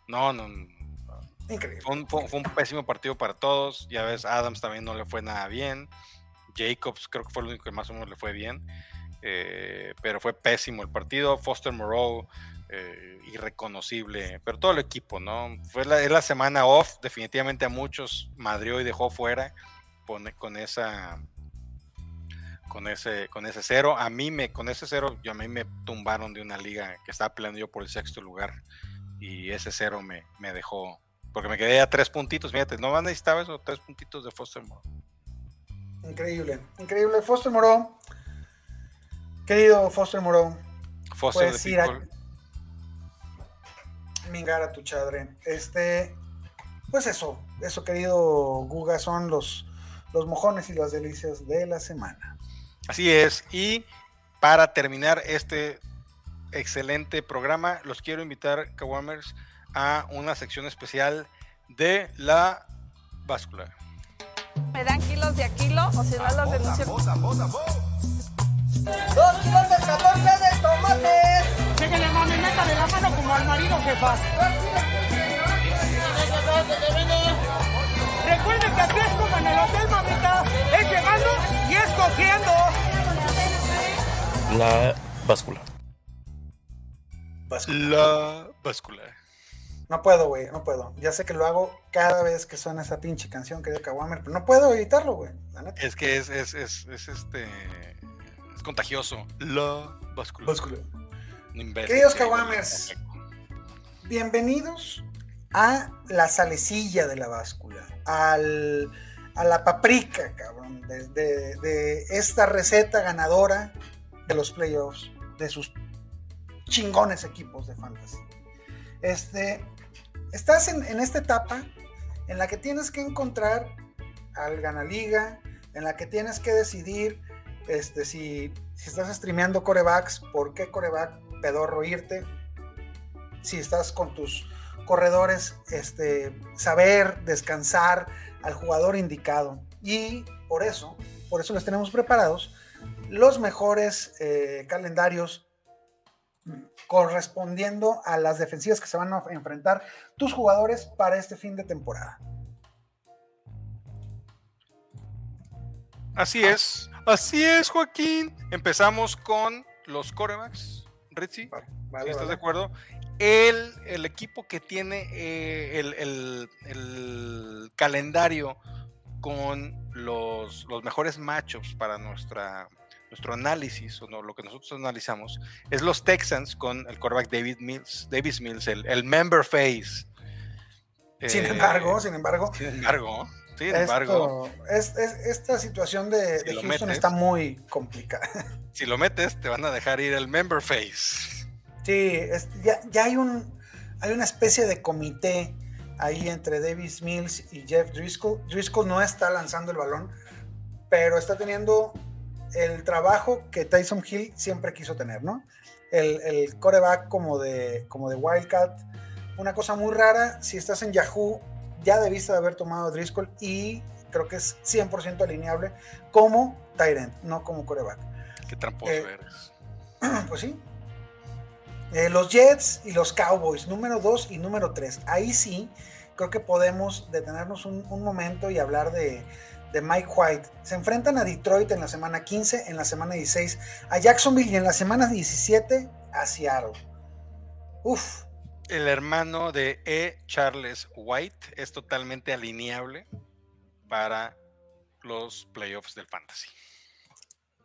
No, no. Increíble. Fue un, fue un, pésimo partido para todos. Ya ves, Adams también no le fue nada bien. Jacobs creo que fue el único que más o menos le fue bien. Eh, pero fue pésimo el partido. Foster Moreau, eh, irreconocible, pero todo el equipo, ¿no? Fue la, es la semana off, definitivamente a muchos madrió y dejó fuera con, con esa con ese con ese cero a mí me con ese cero yo a mí me tumbaron de una liga que estaba peleando yo por el sexto lugar y ese cero me, me dejó porque me quedé a tres puntitos fíjate no necesitaba eso tres puntitos de Foster Moreau increíble increíble Foster Moreau Querido Foster Moreau, Foster puedes ir a mingar a tu chadre. Este, pues eso, eso querido Guga, son los, los mojones y las delicias de la semana. Así es, y para terminar este excelente programa, los quiero invitar, Kawamers, a una sección especial de la báscula. ¿Me dan kilos de a kilo o si no los denuncio? Dos kilos de 14 de tomates. Chéquenle, mami, métale la mano como al marido, jefa. Recuerden que aquí es como en el hotel, mamita. Es llegando y es cogiendo. La báscula. La báscula. No puedo, güey, no puedo. Ya sé que lo hago cada vez que suena esa pinche canción que de Kawamer, pero no puedo evitarlo, güey. Es que es, es, es, es este contagioso. La báscula. Queridos Kawamers, bienvenidos a la salecilla de la báscula, al, a la paprika, cabrón, de, de, esta receta ganadora de los playoffs, de sus chingones equipos de fantasy. Este, estás en, en esta etapa en la que tienes que encontrar al ganaliga, en la que tienes que decidir este, si, estás streameando corebacks, ¿por qué coreback pedorro irte? Si estás con tus corredores, este, saber descansar al jugador indicado. Y por eso, por eso les tenemos preparados los mejores eh, calendarios correspondiendo a las defensivas que se van a enfrentar tus jugadores para este fin de temporada. Así es, así es, Joaquín. Empezamos con los corebacks. Ritzy, ¿estás de acuerdo? El, el, equipo que tiene eh, el, el, calendario con los, los mejores matchups para nuestra nuestro análisis, o no, lo que nosotros analizamos, es los Texans con el quarterback David Mills, Davis Mills, el, member face. Sin embargo, sin embargo. Sin embargo, sin embargo. Es, esta situación de, Houston está muy complicada. Si lo metes, te van a dejar ir el member face. Sí, ya, ya, hay un hay una especie de comité ahí entre Davis Mills y Jeff Driscoll. Driscoll no está lanzando el balón, pero está teniendo el trabajo que Tyson Hill siempre quiso tener, ¿no? El, el coreback como de, como de Wildcat. Una cosa muy rara, si estás en Yahoo, ya debiste de haber tomado a Driscoll y creo que es 100% alineable como Tyrant, no como coreback. Qué tramposo eh, eres. Pues sí. Eh, los Jets y los Cowboys, número 2 y número 3. Ahí sí, creo que podemos detenernos un momento y hablar de, de Mike White. Se enfrentan a Detroit en la semana 15, en la semana 16 a Jacksonville y en la semana 17 a Seattle. Uf. El hermano de E. Charles White es totalmente alineable para los playoffs del Fantasy.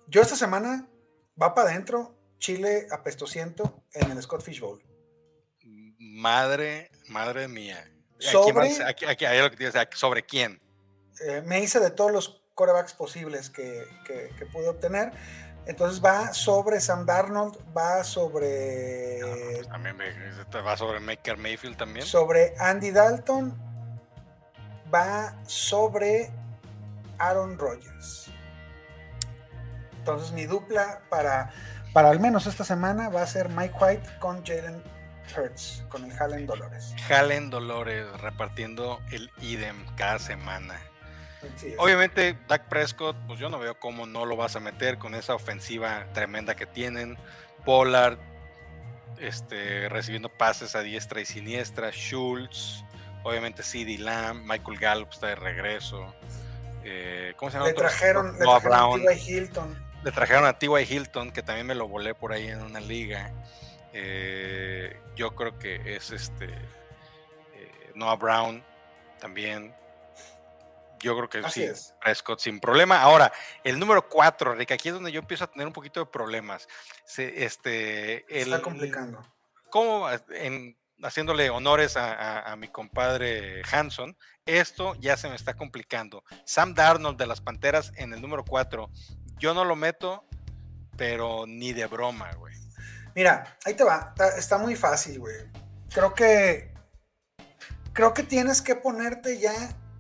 Yo esta semana va para adentro Chile apestosiento en el Scott Fish Bowl. Madre, madre mía. Sobre, ¿Sobre quién? Eh, me hice de todos los corebacks posibles que, pude obtener. Entonces va sobre Sam Darnold, va sobre. Pues también va sobre Maker Mayfield también. Sobre Andy Dalton, va sobre Aaron Rodgers. Entonces mi dupla para, para al menos esta semana va a ser Mike White con Jalen Hurts, con el Halen Dolores. Halen Dolores repartiendo el idem cada semana. Obviamente, Dak Prescott, pues yo no veo cómo no lo vas a meter con esa ofensiva tremenda que tienen. Pollard, este, recibiendo pases a diestra y siniestra. Schultz, obviamente CD Lamb, Michael Gallup está de regreso. Eh, ¿Cómo se llama? Le trajeron, le trajeron a T.Y. Hilton. Le trajeron a T.Y. Hilton, que también me lo volé por ahí en una liga. Eh, yo creo que es este eh, Noah Brown también yo creo que sí, Prescott sin problema. Ahora, el número 4, Rick, aquí es donde yo empiezo a tener un poquito de problemas. Se, este, Está complicando. ¿Cómo, en, haciéndole honores a, mi compadre Hanson, esto ya se me está complicando. Sam Darnold de las Panteras en el número 4, yo no lo meto, pero ni de broma, güey. Mira, ahí te va, está, está muy fácil, güey. Creo que creo que tienes que ponerte ya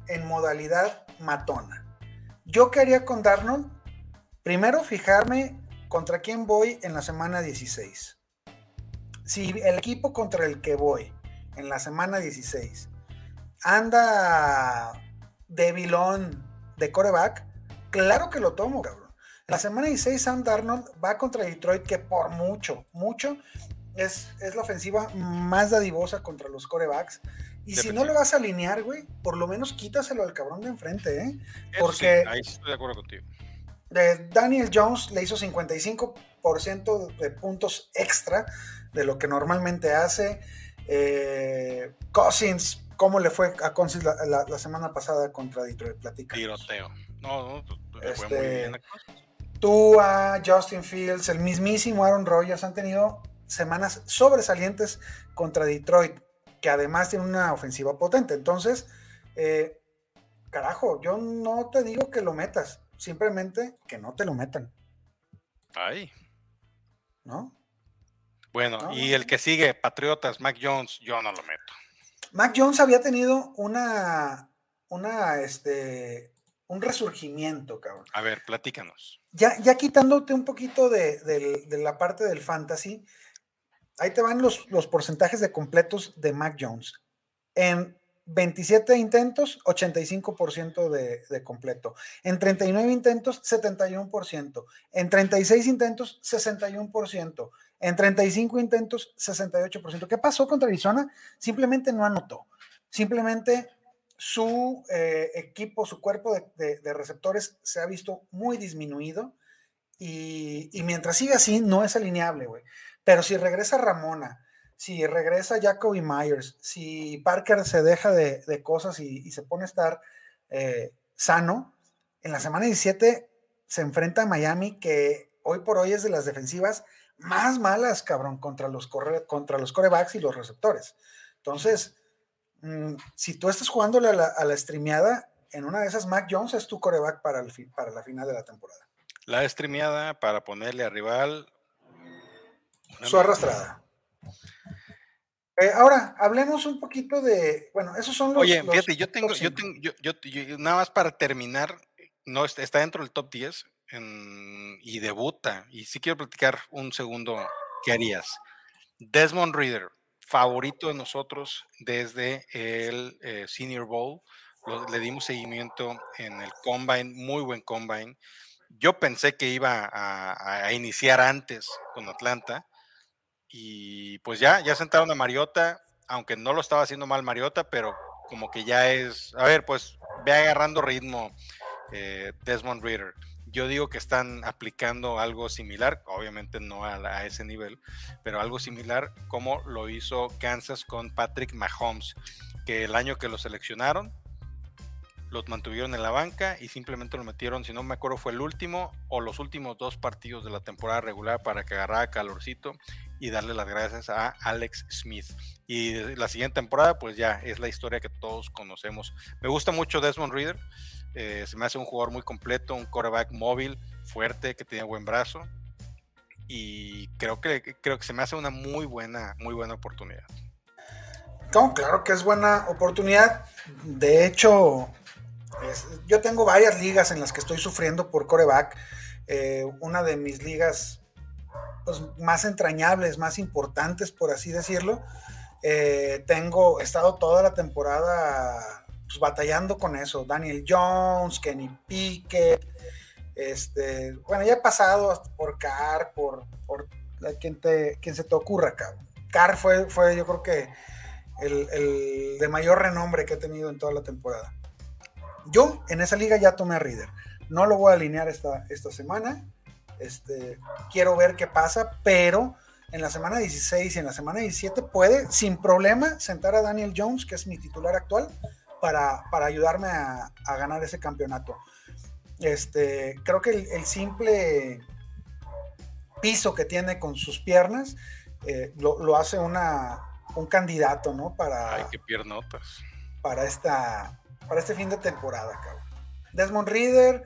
en modalidad matona. Yo quería con Darnold, primero fijarme contra quién voy en la semana 16. Si el equipo contra el que voy en la semana 16 anda debilón de coreback, claro que lo tomo, cabrón. La semana 16 Sam Darnold va contra Detroit, que por mucho, mucho, es, es la ofensiva más dadivosa contra los corebacks. Y si no lo vas a alinear, güey, por lo menos quítaselo al cabrón de enfrente, ¿eh? Porque. ahí estoy de acuerdo contigo. Daniel Jones le hizo 55% de puntos extra de lo que normalmente hace. Eh, Cousins, ¿cómo le fue a Cousins la, semana pasada contra Detroit? Platica. Tiroteo. No, no, pues, pues, fue muy este, bien Tú a Justin Fields, el mismísimo Aaron Rodgers han tenido semanas sobresalientes contra Detroit que además tiene una ofensiva potente. Entonces, eh, carajo, yo no te digo que lo metas, simplemente que no te lo metan. Ay. ¿No? Bueno, y el que sigue, Patriotas, Mac Jones, yo no lo meto. Mac Jones había tenido una, una, este, un resurgimiento, cabrón. A ver, platícanos. Ya, ya quitándote un poquito de, de la parte del fantasy, ahí te van los, los porcentajes de completos de Mac Jones. En 27 intentos, 85% de, de, completo. En 39 intentos, 71%. En 36 intentos, 61%. En 35 intentos, 68%. ¿Qué pasó contra Arizona? Simplemente no anotó. Simplemente su eh, equipo, su cuerpo de, receptores se ha visto muy disminuido y, mientras siga así, no es alineable, güey. Pero si regresa Ramona, si regresa Jacoby Myers, si Parker se deja de, cosas y, se pone a estar eh, sano, en la semana 17 se enfrenta a Miami, que hoy por hoy es de las defensivas más malas, cabrón, contra los, contra los corebacks y los receptores. Entonces, mm, si tú estás jugándole a la, a streameada, en una de esas, Mac Jones es tu coreback para, para la final de la temporada. La streameada para ponerle a rival. Su arrastrada. Eh, ahora, hablemos un poquito de. Bueno, esos son los. Oye, fíjate, yo tengo, yo tengo, yo, yo, nada más para terminar, no está dentro del top 10 y debuta. Y sí quiero platicar un segundo qué harías. Desmond Reader, favorito de nosotros desde el eh, Senior Bowl. le dimos seguimiento en el Combine, muy buen Combine. Yo pensé que iba a, iniciar antes con Atlanta. Y pues ya, ya sentaron a Mariota, aunque no lo estaba haciendo mal Mariota, pero como que ya es, a ver, pues ve agarrando ritmo eh, Desmond Reader. Yo digo que están aplicando algo similar, obviamente no a, ese nivel, pero algo similar como lo hizo Kansas con Patrick Mahomes, que el año que lo seleccionaron, los mantuvieron en la banca y simplemente lo metieron, si no me acuerdo, fue el último o los últimos dos partidos de la temporada regular para que agarrara calorcito y darle las gracias a Alex Smith. Y la siguiente temporada, pues ya es la historia que todos conocemos. Me gusta mucho Desmond Reader. Eh, se me hace un jugador muy completo, un quarterback móvil, fuerte, que tiene buen brazo. Y creo que, creo que se me hace una muy buena, muy buena oportunidad. No, claro que es buena oportunidad. De hecho, yo tengo varias ligas en las que estoy sufriendo por coreback. Eh, una de mis ligas pues, más entrañables, más importantes, por así decirlo. Eh, tengo, he estado toda la temporada pues, batallando con eso. Daniel Jones, Kenny Pickett, este, bueno, ya he pasado por Carr, por, por quien, te, quien se te ocurra, cabrón. Carr fue, fue yo creo que el, de mayor renombre que he tenido en toda la temporada. Yo en esa liga ya tomé a Reader. No lo voy a alinear esta, esta semana. Este, quiero ver qué pasa, pero en la semana 16 y en la semana 17 puede sin problema sentar a Daniel Jones, que es mi titular actual, para, ayudarme a, ganar ese campeonato. Este, creo que el, simple piso que tiene con sus piernas eh, lo, hace una, un candidato, ¿no? Para, Ay, qué piernotas. Para, esta, para este fin de temporada, cabrón. Desmond Reader,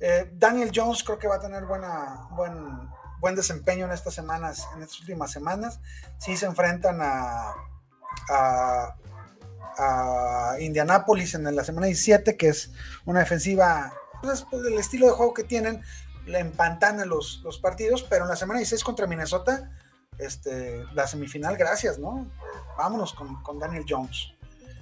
eh, Daniel Jones creo que va a tener buena, buen, buen desempeño en estas semanas, en estas últimas semanas. Sí se enfrentan a, a a Indianapolis en la semana 17, que es una defensiva, pues, pues, del estilo de juego que tienen, le empantana los, los partidos, pero en la semana 16 contra Minnesota, este, la semifinal, gracias, ¿no? Vámonos con, con Daniel Jones.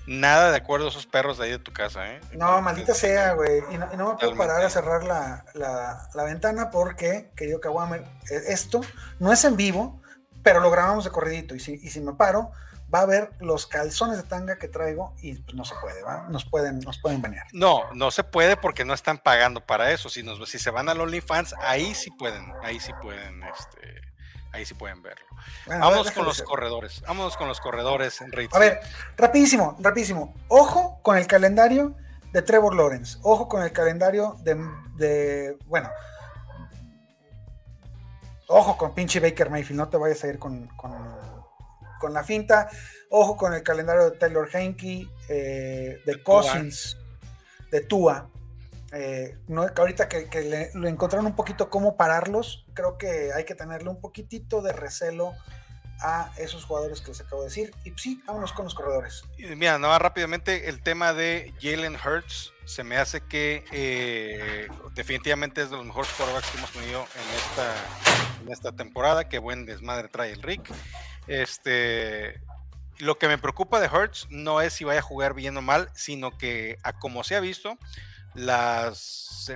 Nada de acuerdo a esos perros de ahí de tu casa, ¿eh? No, maldita sea, güey. Y no, me puedo parar a cerrar la, la, la ventana porque, querido Kawamer, e, esto no es en vivo, pero lo grabamos de corridito. Y si, y si me paro, va a ver los calzones de tanga que traigo y pues no se puede, ¿va? Nos pueden, nos pueden banear. No, no se puede porque no están pagando para eso. Si, nos, si se van al OnlyFans, ahí sí pueden, ahí sí pueden, este, ahí sí pueden verlo. Vámonos con los corredores, vámonos con los corredores en A ver, rapidísimo, rapidísimo. Ojo con el calendario de Trevor Lawrence, ojo con el calendario de, de bueno, ojo con pinche Baker Mayfield, no te vayas a ir con, con con la finta. Ojo con el calendario de Taylor Henke, eh, de Cousins, de Tua. Eh, no, ahorita que, le, lo encontraron un poquito cómo pararlos, creo que hay que tenerle un poquitito de recelo a esos jugadores que les acabo de decir. Y sí, vámonos con los corredores. Mira, nada más rápidamente, el tema de Jalen Hurts se me hace que eh, definitivamente es de los mejores quarterbacks que hemos tenido en esta, en esta temporada. Qué buen desmadre trae el Rick. Este, lo que me preocupa de Hertz no es si vaya a jugar bien o mal, sino que a como se ha visto, las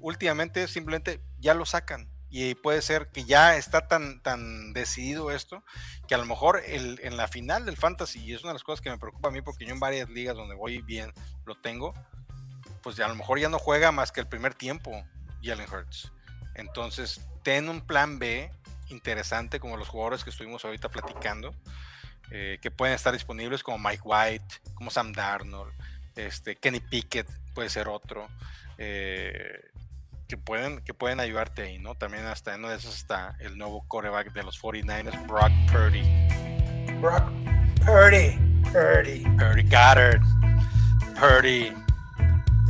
últimamente simplemente ya lo sacan, Y puede ser que ya está tan, tan decidido esto que a lo mejor el, en la final del fantasy, y es una de las cosas que me preocupa a mí porque yo en varias ligas donde voy bien lo tengo, pues ya a lo mejor ya no juega más que el primer tiempo Jalen Hurts. Entonces, ten un plan B interesante como los jugadores que estuvimos ahorita platicando, eh, que pueden estar disponibles como Mike White, como Sam Darnold, este, Kenny Pickett puede ser otro. Eh, que pueden, que pueden ayudarte ahí, ¿no? También hasta en uno de esos está el nuevo coreback de los 49ers, Brock Purdy. Brock Purdy. Purdy. Purdy Goddard. Purdy.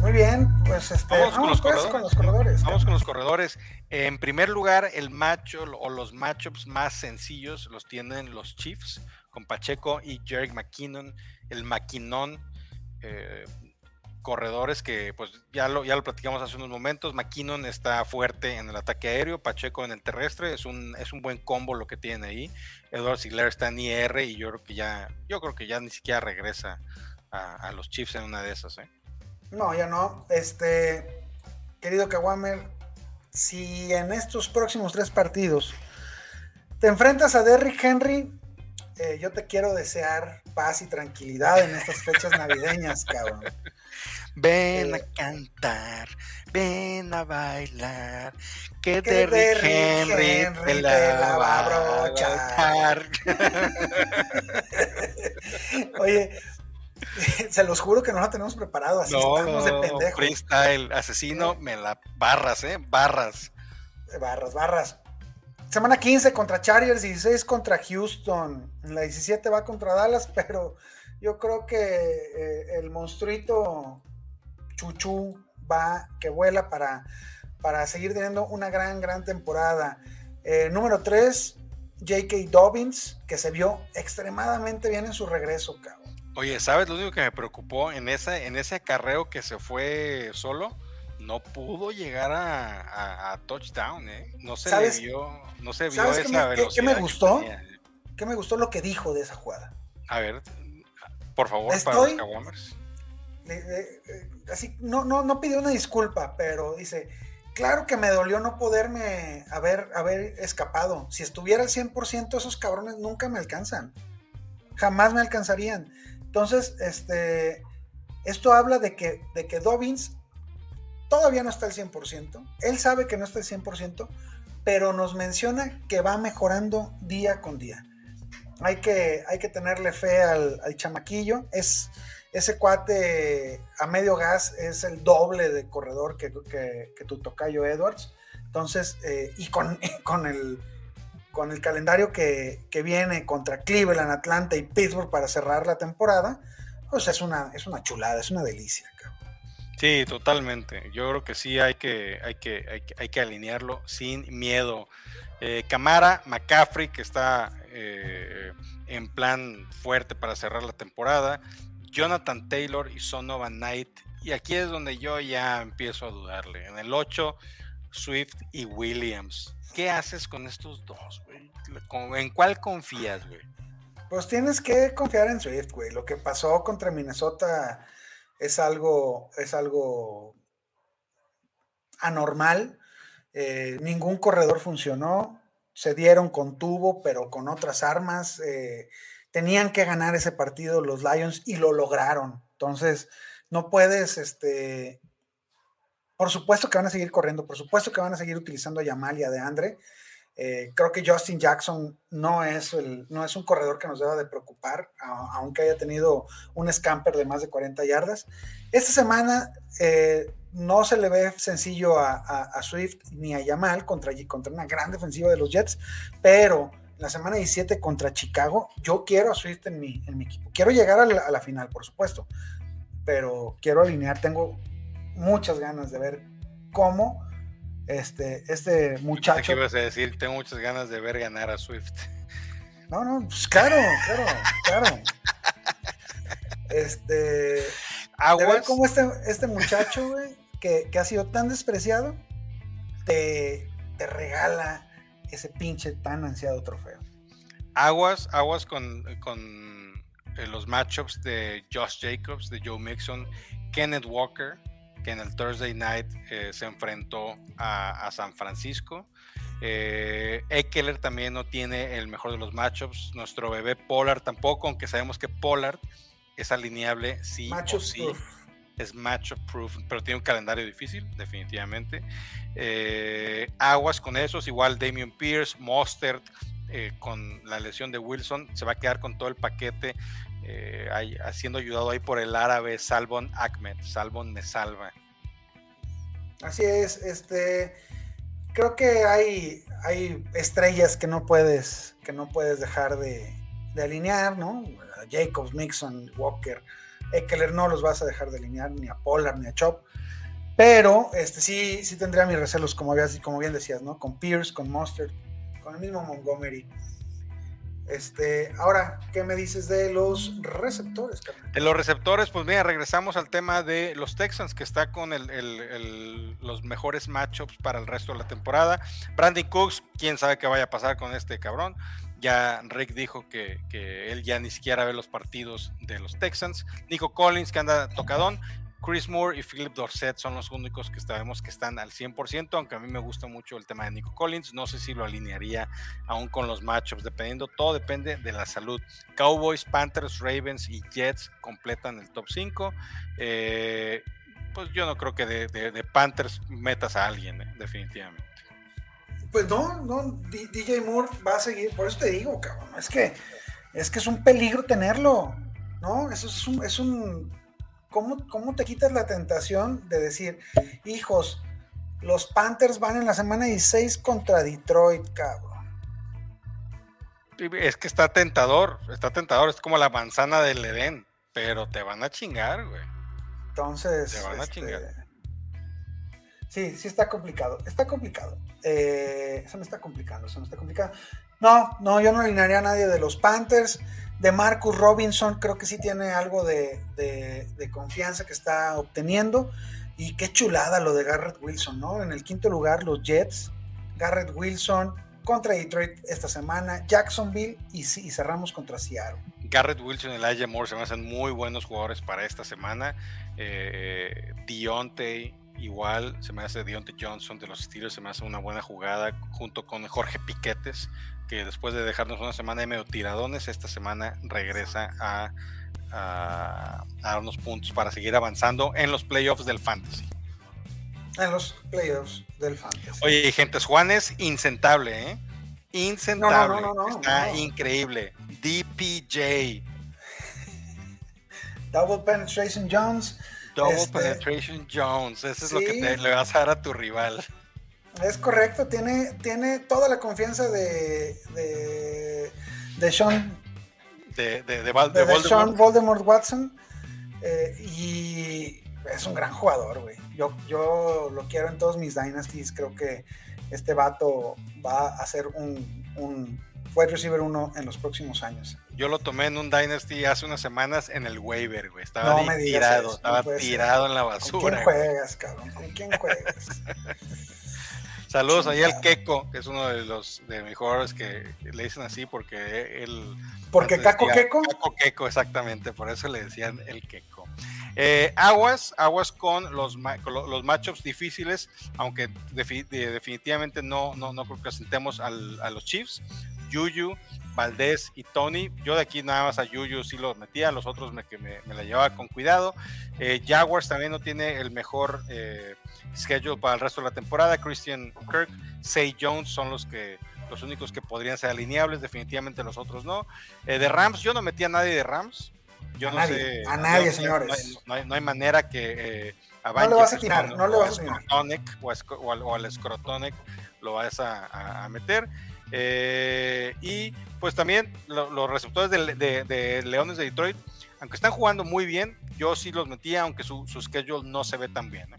Muy bien, pues este, vamos, con, los corredores. Vamos con los corredores. En primer lugar, el macho o los matchups más sencillos los tienen los Chiefs con Pacheco y Jerry McKinnon. El McKinnon eh, corredores que pues ya lo, ya lo platicamos hace unos momentos. McKinnon está fuerte en el ataque aéreo, Pacheco en el terrestre, es un, es un buen combo lo que tiene ahí. Edward Ziegler está en IR y yo creo que ya, yo creo que ya ni siquiera regresa a, los Chiefs en una de esas, ¿eh? No, ya no. Este, querido Kawamer, si en estos próximos tres partidos te enfrentas a Derrick Henry, eh, yo te quiero desear paz y tranquilidad en estas fechas navideñas, cabrón. Ven a cantar, ven a bailar, que, te Henry, te la, va a brochar. Oye, se los juro que no la tenemos preparado, así no, estamos de pendejo. Freestyle, asesino, me la barras, eh, barras. Barras, barras. Semana 15 contra Chargers, 16 contra Houston. La 17 va contra Dallas, pero yo creo que eh, el monstruito Chuchu va, que vuela para, para seguir teniendo una gran, gran temporada. Eh, número 3, J.K. Dobbins, que se vio extremadamente bien en su regreso, cabrón. Oye, ¿sabes lo único que me preocupó en, esa, en ese acarreo que se fue solo? No pudo llegar a, touchdown, ¿eh? No se le vio, no se vio esa me, velocidad. ¿Qué me gustó? ¿Qué me gustó lo que dijo de esa jugada? A ver, por favor, para los así, no, no, no pidió una disculpa, pero dice, claro que me dolió no poderme haber, haber escapado. Si estuviera al 100%, esos cabrones nunca me alcanzan. Jamás me alcanzarían. Entonces, este, esto habla de que, de que Dobbins todavía no está al 100%. Él sabe que no está al 100%, pero nos menciona que va mejorando día con día. Hay que, hay que tenerle fe al, chamaquillo. Es, ese cuate a medio gas es el doble de corredor que, tu tocayo Edwards. Entonces, eh, y con, el, con el calendario que, viene contra Cleveland, Atlanta y Pittsburgh para cerrar la temporada, pues es una, es una chulada, es una delicia. Sí, totalmente. Yo creo que sí hay que, hay que, hay que, alinearlo sin miedo. Eh, Camara, McCaffrey, que está eh, en plan fuerte para cerrar la temporada. Jonathan Taylor y Sonova Knight. Y aquí es donde yo ya empiezo a dudarle. En el 8, Swift y Williams. ¿Qué haces con estos dos, güey? ¿En cuál confías, güey? Pues tienes que confiar en Swift, güey. Lo que pasó contra Minnesota es algo, es algo anormal. Eh, ningún corredor funcionó. Se dieron con tubo, pero con otras armas. Eh, tenían que ganar ese partido los Lions y lo lograron. Entonces, no puedes, este, por supuesto que van a seguir corriendo, por supuesto que van a seguir utilizando a Yamal y a DeAndre. Eh, creo que Justin Jackson no es, el, no es un corredor que nos deba de preocupar, aunque haya tenido un scamper de más de 40 yardas. Esta semana eh, no se le ve sencillo a, Swift ni a Yamal contra, contra una gran defensiva de los Jets, pero la semana 17 contra Chicago, yo quiero a Swift en mi, en mi equipo. Quiero llegar a la, final, por supuesto, pero quiero alinear. Tengo muchas ganas de ver cómo este, este muchacho. ¿Qué ibas a decir? Tengo muchas ganas de ver ganar a Swift. No, no, pues claro, claro, claro. Este. Aguas. Cómo este, este muchacho, güey, que, que, ha sido tan despreciado, te, te regala ese pinche tan ansiado trofeo. Aguas, aguas con, eh, los matchups de Josh Jacobs, de Joe Mixon, Kenneth Walker, que en el Thursday night eh, se enfrentó a, San Francisco. Eh, Eckler también no tiene el mejor de los matchups. Nuestro bebé Pollard tampoco, aunque sabemos que Pollard es alineable sí o sí. Es matchup proof, pero tiene un calendario difícil, definitivamente. Eh, aguas con esos, igual Damian Pierce, Mostert, eh, con la lesión de Wilson, se va a quedar con todo el paquete, eh, siendo ayudado ahí por el árabe Salvon Ahmed. Salvon me salva. Así es, este creo que hay, hay estrellas que no puedes, que no puedes dejar de, de alinear, ¿no? Jacobs, Mixon, Walker, Eckler no los vas a dejar de alinear, ni a Pollard, ni a Chop. Pero este, sí, sí tendría mis recelos, como, como bien decías, ¿no? Con Pierce, con Mustard, con el mismo Montgomery. Este, ahora, ¿qué me dices de los receptores? De los receptores, pues mira, regresamos al tema de los Texans, que está con los mejores matchups para el resto de la temporada. Brandon Cooks, quién sabe qué vaya a pasar con este cabrón. Ya Rick dijo que, él ya ni siquiera ve los partidos de los Texans. Nico Collins, que anda tocadón. Chris Moore y Philip Dorset son los únicos que sabemos que están al 100%, aunque a mí me gusta mucho el tema de Nico Collins. No sé si lo alinearía aún con los matchups, dependiendo, todo depende de la salud. Cowboys, Panthers, Ravens y Jets completan el top 5. Eh, pues yo no creo que de, Panthers metas a alguien, eh, definitivamente. Pues no, no, DJ Moore va a seguir, por eso te digo, cabrón, es que es que es un peligro tenerlo, ¿no? Eso es un, es un ¿cómo, ¿cómo te quitas la tentación de decir, hijos, los Panthers van en la semana 16 contra Detroit, cabrón? Es que está tentador, está tentador, es como la manzana del Edén, pero te van a chingar, güey. Entonces, te van a este, chingar. Sí, sí está complicado. Está complicado. Eh, eso me está complicando, eso me está complicado. No, no, yo no alinearía a nadie de los Panthers. De Marcus Robinson, creo que sí tiene algo de, confianza que está obteniendo. Y qué chulada lo de Garrett Wilson, ¿no? En el quinto lugar, los Jets. Garrett Wilson contra Detroit esta semana, Jacksonville y, y cerramos contra Seattle. Garrett Wilson y Elijah Moore se me hacen muy buenos jugadores para esta semana. Eh, Dionte Igual se me hace Deontay Johnson de los Steelers, se me hace una buena jugada junto con Jorge Piquetes, que después de dejarnos una semana de medio tiradones, esta semana regresa a, a, dar unos puntos para seguir avanzando en los playoffs del Fantasy. En los playoffs del Fantasy. Oye, gente, Juanes, insentable, ¿eh? Insentable. Está increíble. DPJ. Double Penetration Jones Double este, Penetration Jones, eso es lo que le vas a dar a tu rival. Es correcto, tiene, tiene toda la confianza de, de, de Sean. De, de, de, Voldemort. Sean Voldemort Watson. Eh, y es un gran jugador, güey. Yo, yo lo quiero en todos mis dynasties. Creo que este vato va a ser un, un wide receiver uno en los próximos años. Yo lo tomé en un Dynasty hace unas semanas en el waiver, güey. Estaba tirado, estaba tirado en la basura. ¿Con quién juegas, cabrón? ¿Con quién juegas? Saludos ahí al Keko, que es uno de los de mejores que le dicen así porque él. ¿Porque Caco Keko? Caco Keko, exactamente, por eso le decían el Keko. Eh, aguas, aguas con los, los matchups difíciles, aunque definitivamente no, no, no creo que sentemos a los Chiefs. Yuyu, Valdés y Tony. Yo de aquí nada más a Yuyu sí los metía, los otros me, que me, la llevaba con cuidado. Eh, Jaguars también no tiene el mejor eh, schedule para el resto de la temporada. Christian Kirk, Say Jones son los que los únicos que podrían ser alineables, definitivamente los otros no. Eh, de Rams, yo no metía a nadie de Rams. Yo no sé. A nadie, señores. No hay, manera que a no le vas a tirar, no le vas a tirar. O, al, o Scrotonic lo vas a meter. Eh, y pues también los receptores de, Leones de Detroit, aunque están jugando muy bien, yo sí los metía, aunque su, schedule no se ve tan bien. ¿eh?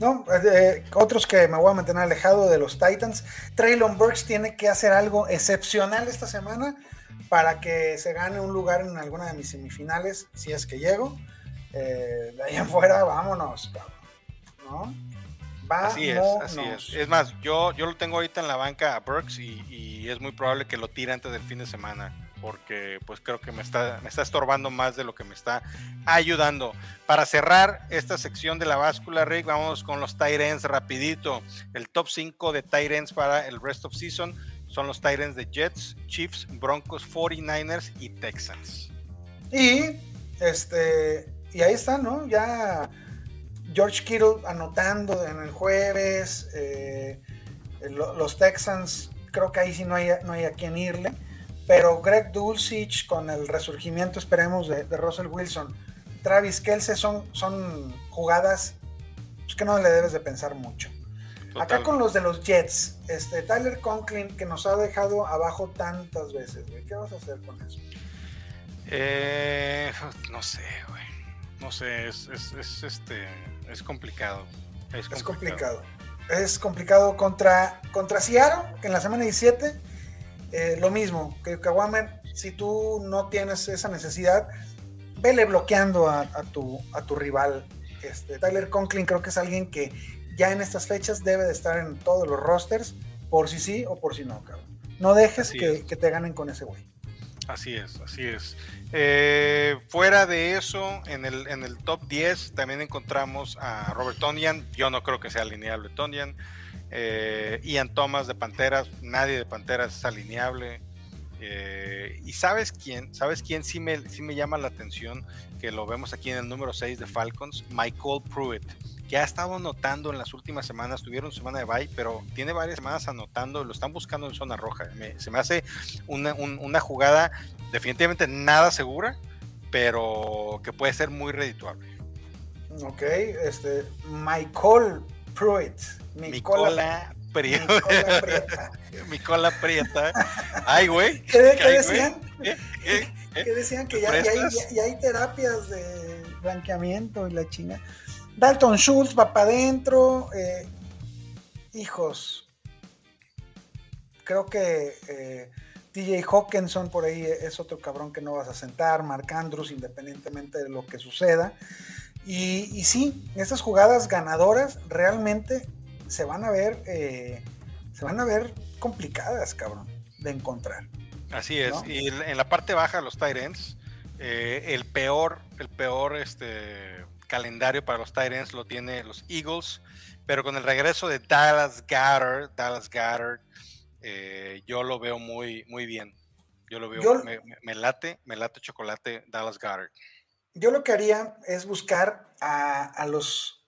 No, eh, otros que me voy a mantener alejado de los Titans. Traylon Burks tiene que hacer algo excepcional esta semana para que se gane un lugar en alguna de mis semifinales, si es que llego. de ahí en fuera, vámonos, ¿no? Así es, así es. Es más, yo, yo lo tengo ahorita en la banca a Burks y, es muy probable que lo tire antes del fin de semana porque pues creo que me está, me está estorbando más de lo que me está ayudando. Para cerrar esta sección de la báscula, Rick, vamos con los Tyrants rapidito. El top 5 de Tyrants para el rest of season son los Tyrants de Jets, Chiefs, Broncos, 49ers y Texans. Y este y ahí está, ¿no? Ya George Kittle anotando en el jueves. Eh, los Texans, creo que ahí sí no hay, no hay a quien irle. Pero Greg Dulcich con el resurgimiento, esperemos, de, Russell Wilson, Travis Kelce son, son jugadas pues, que no le debes de pensar mucho. Acá con los de los Jets, este Tyler Conklin que nos ha dejado abajo tantas veces, ¿Qué vas a hacer con eso? Eh, no sé, güey. No sé, es, este es complicado. Es complicado. Es complicado, contra, contra Seattle, que en la semana 17, eh, lo mismo, que Kawamer, si tú no tienes esa necesidad, vele bloqueando a, tu, a tu rival. Este, Tyler Conklin creo que es alguien que ya en estas fechas debe de estar en todos los rosters, por si sí o por si no, cabrón. No dejes que, que, te ganen con ese güey. Así es, así es. Eh, fuera de eso, en el, en el top 10 también encontramos a Robert Tonyan. Yo no creo que sea alineable Tonyan. Eh, Ian Thomas de Panteras, nadie de Panteras es alineable. Eh, y sabes quién, sabes quién sí me, sí me llama la atención, que lo vemos aquí en el número 6 de Falcons, Michael Pruitt, que ha estado anotando en las últimas semanas, tuvieron semana de bye, pero tiene varias semanas anotando, lo están buscando en zona roja. se me hace una, una jugada definitivamente nada segura, pero que puede ser muy redituable. Ok, este, Michael Pruitt. Mi cola Prieta. Mi cola prieta. Ay, güey. ¿Qué, decían? ¿Qué, decían? Que ya, hay, terapias de blanqueamiento y la china. Dalton Schultz va para adentro. Eh, hijos. Creo que eh, TJ Hawkinson por ahí es otro cabrón que no vas a sentar. Mark Andrews, independientemente de lo que suceda. Y, y sí, estas jugadas ganadoras realmente se van a ver, eh, se van a ver complicadas, cabrón, de encontrar. Así es, y en la parte baja los Tyrants, eh, el peor, el peor este, calendario para los Tyrants lo tiene los Eagles, pero con el regreso de Dallas Goddard, Dallas Goddard, eh, yo lo veo muy, muy bien. Yo lo veo, me, late, me late chocolate Dallas Goddard. Yo lo que haría es buscar a, a los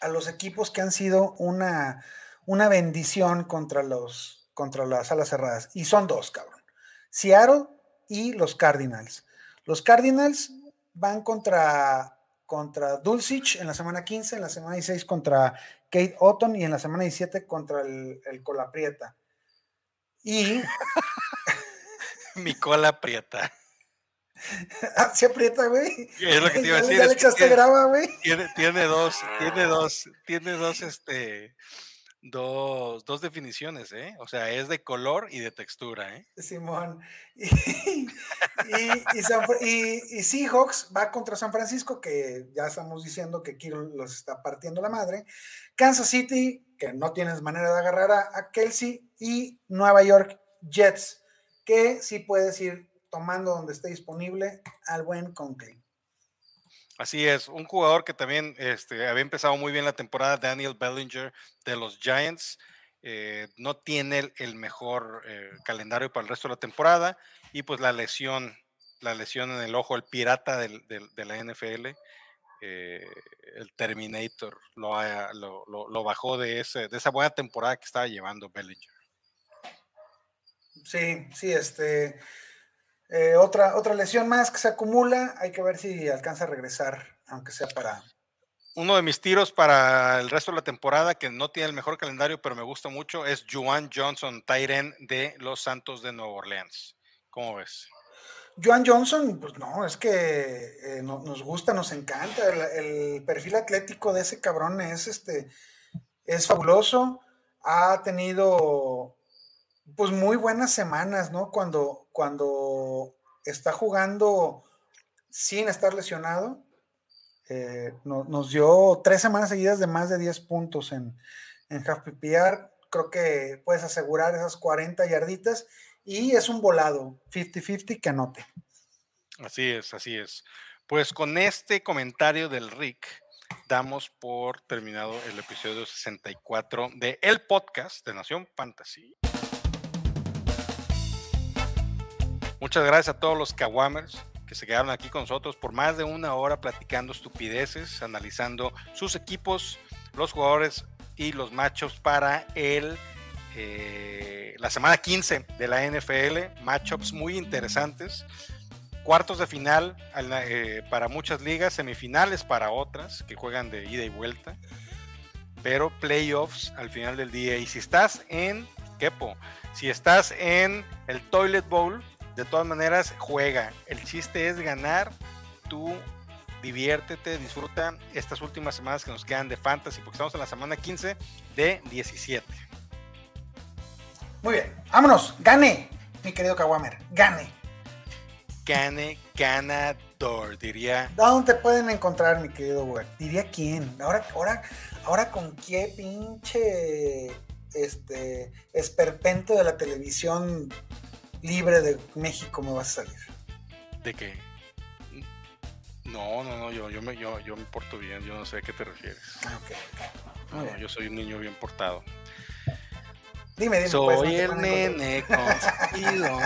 a los equipos que han sido una, una bendición contra, los, contra las alas cerradas. Y son dos, cabrón. Seattle y los Cardinals. Los Cardinals van contra, contra Dulcich en la semana 15, en la semana 16 contra Kate Otton y en la semana 17 contra el, el Colaprieta. Y... Mi cola prieta. Ah, se aprieta, güey. Es lo que te iba a decir. tiene, dos, tiene dos, tiene dos, este, dos, dos definiciones, ¿eh? O sea, es de color y de textura, ¿eh? Simón. Y, Seahawks va contra San Francisco, que ya estamos diciendo que Kiro los está partiendo la madre. Kansas City, que no tienes manera de agarrar a, a Kelsey. Y Nueva York Jets, que sí puedes ir tomando donde esté disponible al buen Conklin. Así es, un jugador que también este, había empezado muy bien la temporada, Daniel Bellinger de los Giants, eh, no tiene el, mejor eh, calendario para el resto de la temporada y pues la lesión, la lesión en el ojo, el pirata del, de la NFL, eh, el Terminator, lo, lo, bajó de, ese, de esa buena temporada que estaba llevando Bellinger. Sí, sí, este eh, otra, otra lesión más que se acumula, hay que ver si alcanza a regresar, aunque sea para... Uno de mis tiros para el resto de la temporada, que no tiene el mejor calendario, pero me gusta mucho, es Juan Johnson, Tyren de los Santos de Nueva Orleans. ¿Cómo ves? Juan Johnson, pues no, es que eh, nos gusta, nos encanta. El, perfil atlético de ese cabrón es este es fabuloso. Ha tenido pues muy buenas semanas, ¿no? Cuando, cuando está jugando sin estar lesionado. Eh, nos dio tres semanas seguidas de más de 10 puntos en, en half PPR. Creo que puedes asegurar esas 40 yarditas y es un volado 50-50 que anote. Así es, así es. Pues con este comentario del Rick, damos por terminado el episodio 64 de el podcast de Nación Fantasy. Muchas gracias a todos los Kawamers que se quedaron aquí con nosotros por más de una hora platicando estupideces, analizando sus equipos, los jugadores y los machos para el eh, la semana 15 de la NFL. Matchups muy interesantes. Cuartos de final eh, para muchas ligas, semifinales para otras que juegan de ida y vuelta. Pero playoffs al final del día. Y si estás en Kepo, si estás en el Toilet Bowl, de todas maneras, juega. El chiste es ganar. Tú diviértete, disfruta estas últimas semanas que nos quedan de fantasy, porque estamos en la semana 15 de 17. Muy bien, vámonos, gane, mi querido Kawamer, gane. Gane, ganador, diría. ¿Dónde te pueden encontrar, mi querido güey? Diría quién. Ahora, ahora, ahora con qué pinche este esperpento de la televisión libre de México me vas a salir. ¿De qué? No, no, no, yo, yo, me, yo, yo me porto bien, yo no sé a qué te refieres. Ah, no, yo soy un niño bien portado. Dime, dime. Soy pues, el nene consentido.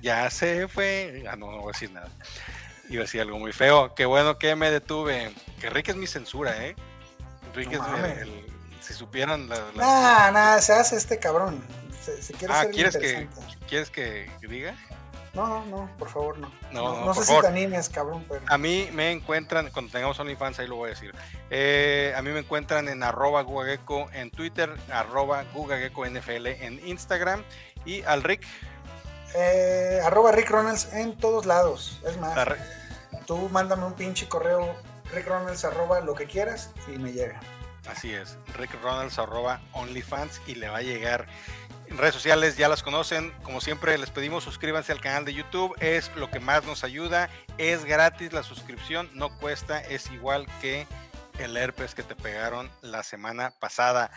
ya se fue. Ah, no, no voy a decir nada. Iba a decir algo muy feo. Qué bueno que me detuve. Que Rick es mi censura, ¿eh? Rick es el, Si supieran la. la... Nah, se hace este cabrón. Se, quiere ah, ¿quieres que, ¿quieres que diga? No, no, no, por favor, no. No, no, sé si te animes, cabrón, pero... A mí me encuentran, cuando tengamos OnlyFans, ahí lo voy a decir. Eh, a mí me encuentran en arroba Gugageco en Twitter, arroba Gugageco NFL en Instagram y al Rick. Eh, arroba Rick Ronalds en todos lados. Es más, tú mándame un pinche correo Rick Ronalds arroba lo que quieras y me llega. Así es, Rick Ronalds arroba OnlyFans y le va a llegar redes sociales ya las conocen. Como siempre, les pedimos suscríbanse al canal de YouTube. Es lo que más nos ayuda. Es gratis la suscripción, no cuesta. Es igual que el herpes que te pegaron la semana pasada.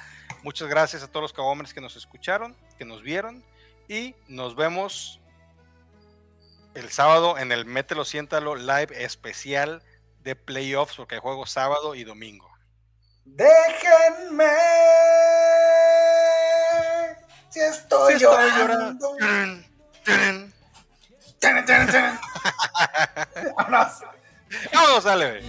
Muchas gracias a todos los cabómenes que nos escucharon, que nos vieron. Y nos vemos el sábado en el Mételo Siéntalo Live especial de playoffs, porque hay juegos sábado y domingo. Déjenme si estoy, llorando. Vámonos. Vámonos, sale.